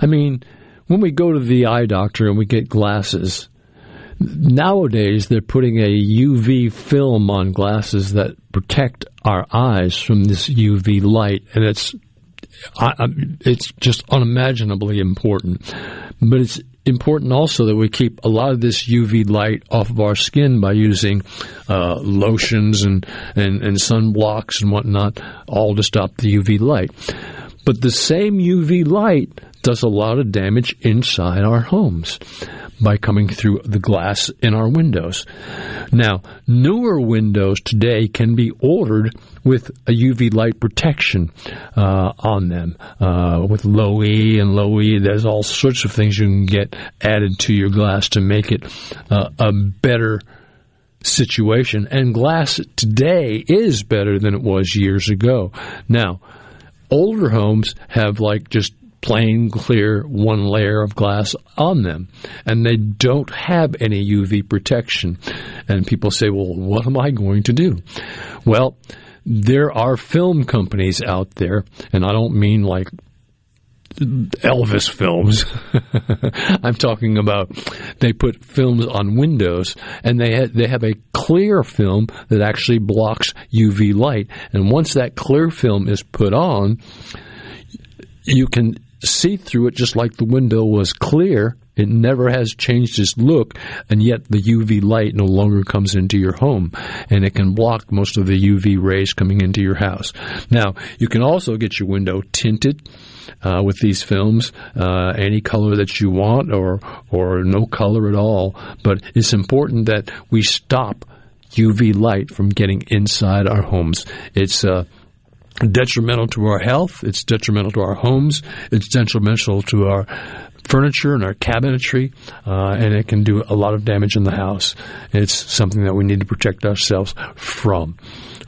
I mean, when we go to the eye doctor and we get glasses, nowadays they're putting a UV film on glasses that protect our eyes from this UV light, and it's I, it's just unimaginably important. But it's important also that we keep a lot of this UV light off of our skin by using uh, lotions and, and, and sunblocks and whatnot, all to stop the UV light. But the same UV light does a lot of damage inside our homes by coming through the glass in our windows. Now, newer windows today can be ordered with a UV light protection uh, on them. Uh, with low E and low E, there's all sorts of things you can get added to your glass to make it uh, a better situation. And glass today is better than it was years ago. Now, older homes have like just plain clear one layer of glass on them. And they don't have any UV protection. And people say well what am I going to do? Well there are film companies out there and I don't mean like Elvis films. I'm talking about they put films on windows and they ha- they have a clear film that actually blocks UV light. And once that clear film is put on you can see through it just like the window was clear. It never has changed its look, and yet the UV light no longer comes into your home, and it can block most of the UV rays coming into your house. Now, you can also get your window tinted. Uh, with these films, uh, any color that you want, or or no color at all. But it's important that we stop UV light from getting inside our homes. It's uh, detrimental to our health. It's detrimental to our homes. It's detrimental to our furniture and our cabinetry, uh, and it can do a lot of damage in the house. It's something that we need to protect ourselves from.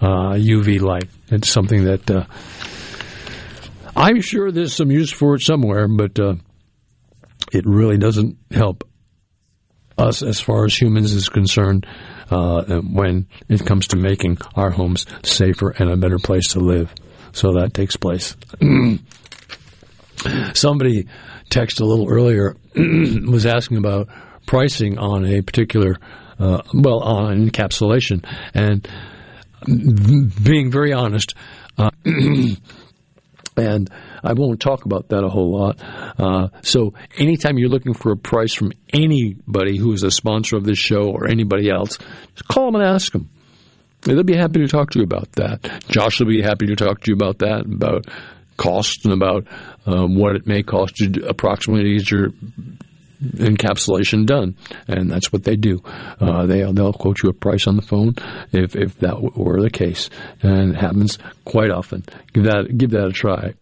Uh, UV light. It's something that uh, I'm sure there's some use for it somewhere, but uh, it really doesn't help us as far as humans is concerned uh, when it comes to making our homes safer and a better place to live. So that takes place. Somebody texted a little earlier was asking about pricing on a particular, uh, well, on encapsulation, and being very honest. Uh, and I won't talk about that a whole lot. Uh, so, anytime you're looking for a price from anybody who is a sponsor of this show or anybody else, just call them and ask them. They'll be happy to talk to you about that. Josh will be happy to talk to you about that, about cost and about um, what it may cost you to approximately get your encapsulation done, and that's what they do. Uh, they they'll quote you a price on the phone if if that were the case, and it happens quite often. Give that give that a try,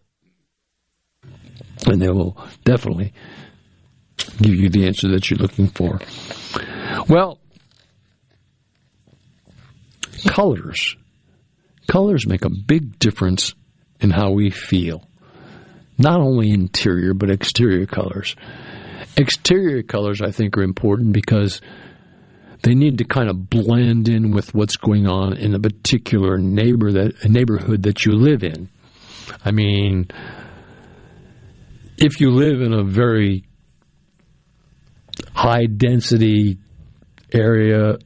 and they will definitely give you the answer that you're looking for. Well, colors colors make a big difference in how we feel. Not only interior but exterior colors. Exterior colors, I think, are important because they need to kind of blend in with what's going on in a particular neighbor that neighborhood that you live in. I mean, if you live in a very high density area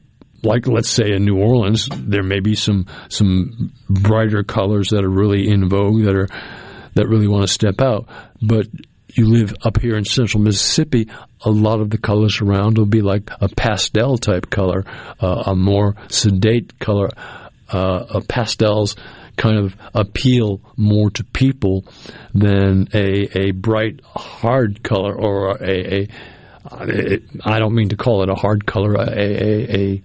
like let's say in New Orleans, there may be some some brighter colors that are really in vogue that are that really want to step out. But you live up here in central Mississippi, a lot of the colors around will be like a pastel type color, uh, a more sedate color. Uh, pastels kind of appeal more to people than a, a bright, hard color or a, a I don't mean to call it a hard color, a, a,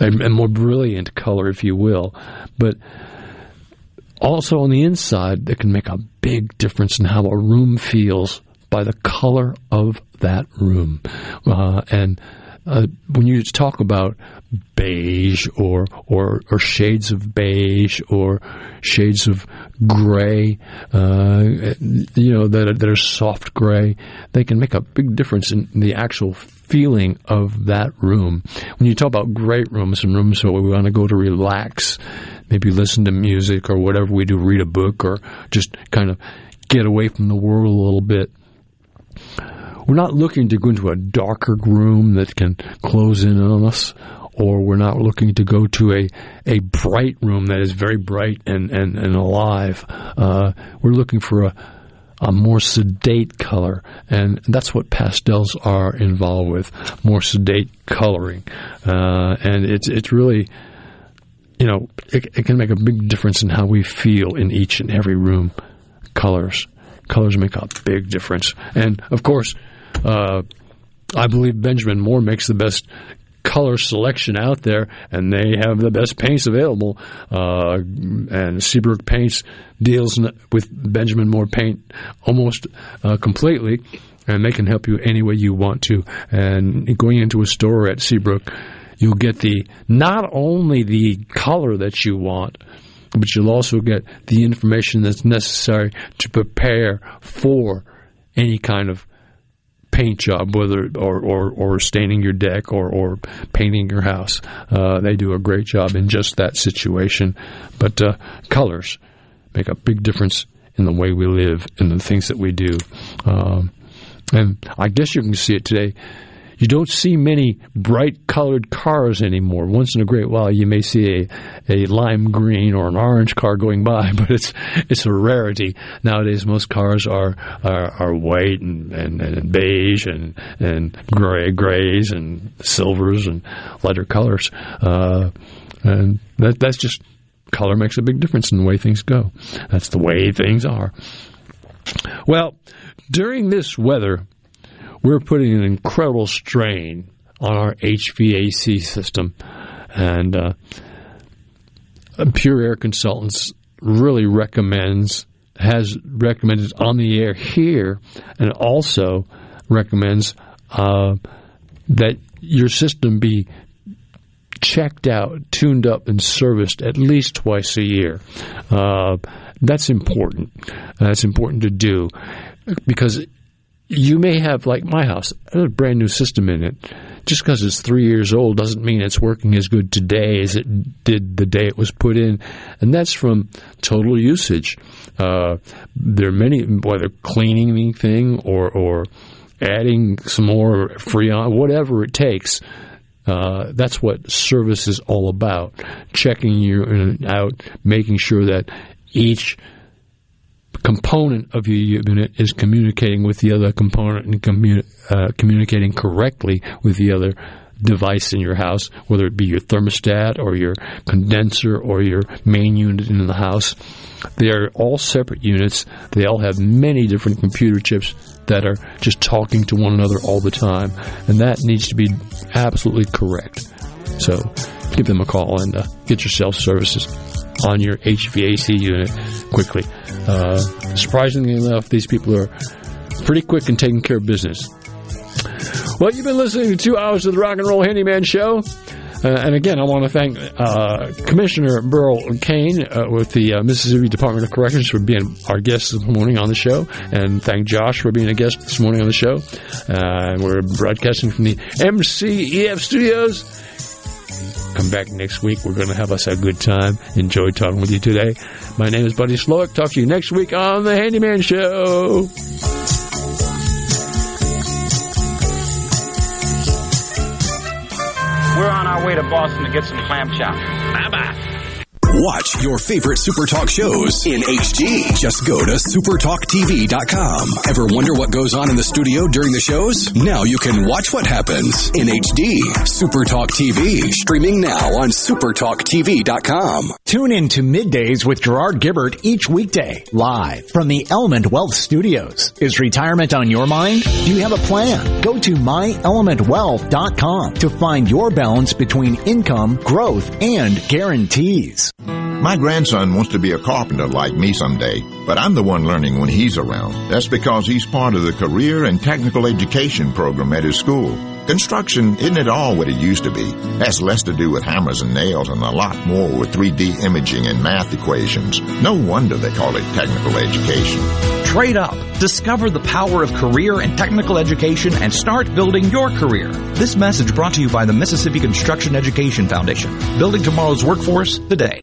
a, a more brilliant color, if you will. But also on the inside, that can make a big difference in how a room feels by the color of that room. Uh, and uh, when you talk about beige or, or or shades of beige or shades of gray, uh, you know that that are soft gray, they can make a big difference in the actual feeling of that room. When you talk about great rooms and rooms where we want to go to relax, maybe listen to music or whatever we do, read a book or just kind of get away from the world a little bit. we're not looking to go into a darker room that can close in on us, or we're not looking to go to a, a bright room that is very bright and, and, and alive. Uh, we're looking for a, a more sedate color, and that's what pastels are involved with more sedate coloring. Uh, and it's, it's really, you know, it, it can make a big difference in how we feel in each and every room. Colors. Colors make a big difference. And of course, uh, I believe Benjamin Moore makes the best color selection out there, and they have the best paints available. Uh, and Seabrook Paints deals with Benjamin Moore paint almost uh, completely, and they can help you any way you want to. And going into a store at Seabrook, you'll get the not only the color that you want, but you'll also get the information that's necessary to prepare for any kind of paint job, whether or, or, or staining your deck or, or painting your house. Uh, they do a great job in just that situation. But uh, colors make a big difference in the way we live and the things that we do. Um, and I guess you can see it today you don't see many bright colored cars anymore. Once in a great while, you may see a, a lime green or an orange car going by, but it's it's a rarity nowadays. Most cars are are, are white and, and, and beige and and gray grays and silvers and lighter colors, uh, and that that's just color makes a big difference in the way things go. That's the way things are. Well, during this weather, we're putting an incredible strain on our HVAC system. And uh, Pure Air Consultants really recommends, has recommended on the air here, and also recommends uh, that your system be checked out, tuned up, and serviced at least twice a year. Uh, that's important. That's important to do because you may have, like my house, a brand new system in it. Just because it's three years old doesn't mean it's working as good today as it did the day it was put in. And that's from total usage. Uh, there are many, whether cleaning anything or, or adding some more freon, whatever it takes. Uh, that's what service is all about. Checking you out, making sure that each component of your unit is communicating with the other component and uh, communicating correctly with the other device in your house, whether it be your thermostat or your condenser or your main unit in the house. They are all separate units. They all have many different computer chips that are just talking to one another all the time, and that needs to be absolutely correct. So give them a call and uh, get yourself services on your HVAC unit quickly. Uh, surprisingly enough, these people are pretty quick in taking care of business. Well, you've been listening to two hours of the Rock and Roll Handyman Show. Uh, and again, I want to thank uh, Commissioner Burl Cain uh, with the uh, Mississippi Department of Corrections for being our guest this morning on the show, and thank Josh for being a guest this morning on the show. Uh, we're broadcasting from the MCEF studios. Come back next week. We're going to have us a good time. Enjoy talking with you today. My name is Buddy Slowick. Talk to you next week on the Handyman Show. We're on our way to Boston to get some clam chowder. Bye bye. Watch your favorite Super Talk shows in HD. Just go to supertalktv.com. Ever wonder what goes on in the studio during the shows? Now you can watch what happens in HD. Super Talk TV, streaming now on supertalktv.com. Tune in to Middays with Gerard Gibert each weekday, live from the Element Wealth Studios. Is retirement on your mind? Do you have a plan? Go to myelementwealth.com to find your balance between income, growth, and guarantees. My grandson wants to be a carpenter like me someday, but I'm the one learning when he's around. That's because he's part of the career and technical education program at his school. Construction isn't at all what it used to be. Has less to do with hammers and nails and a lot more with 3D imaging and math equations. No wonder they call it technical education. Trade up. Discover the power of career and technical education and start building your career. This message brought to you by the Mississippi Construction Education Foundation. Building tomorrow's workforce today.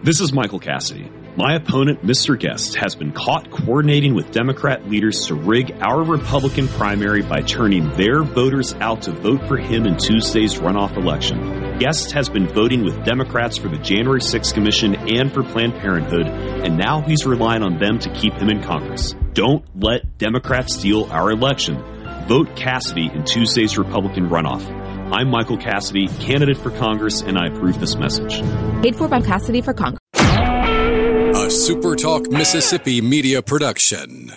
This is Michael Cassidy. My opponent, Mr. Guest, has been caught coordinating with Democrat leaders to rig our Republican primary by turning their voters out to vote for him in Tuesday's runoff election. Guest has been voting with Democrats for the January 6th Commission and for Planned Parenthood, and now he's relying on them to keep him in Congress. Don't let Democrats steal our election. Vote Cassidy in Tuesday's Republican runoff. I'm Michael Cassidy, candidate for Congress, and I approve this message. Paid for by Cassidy for Congress. A SuperTalk Mississippi media production.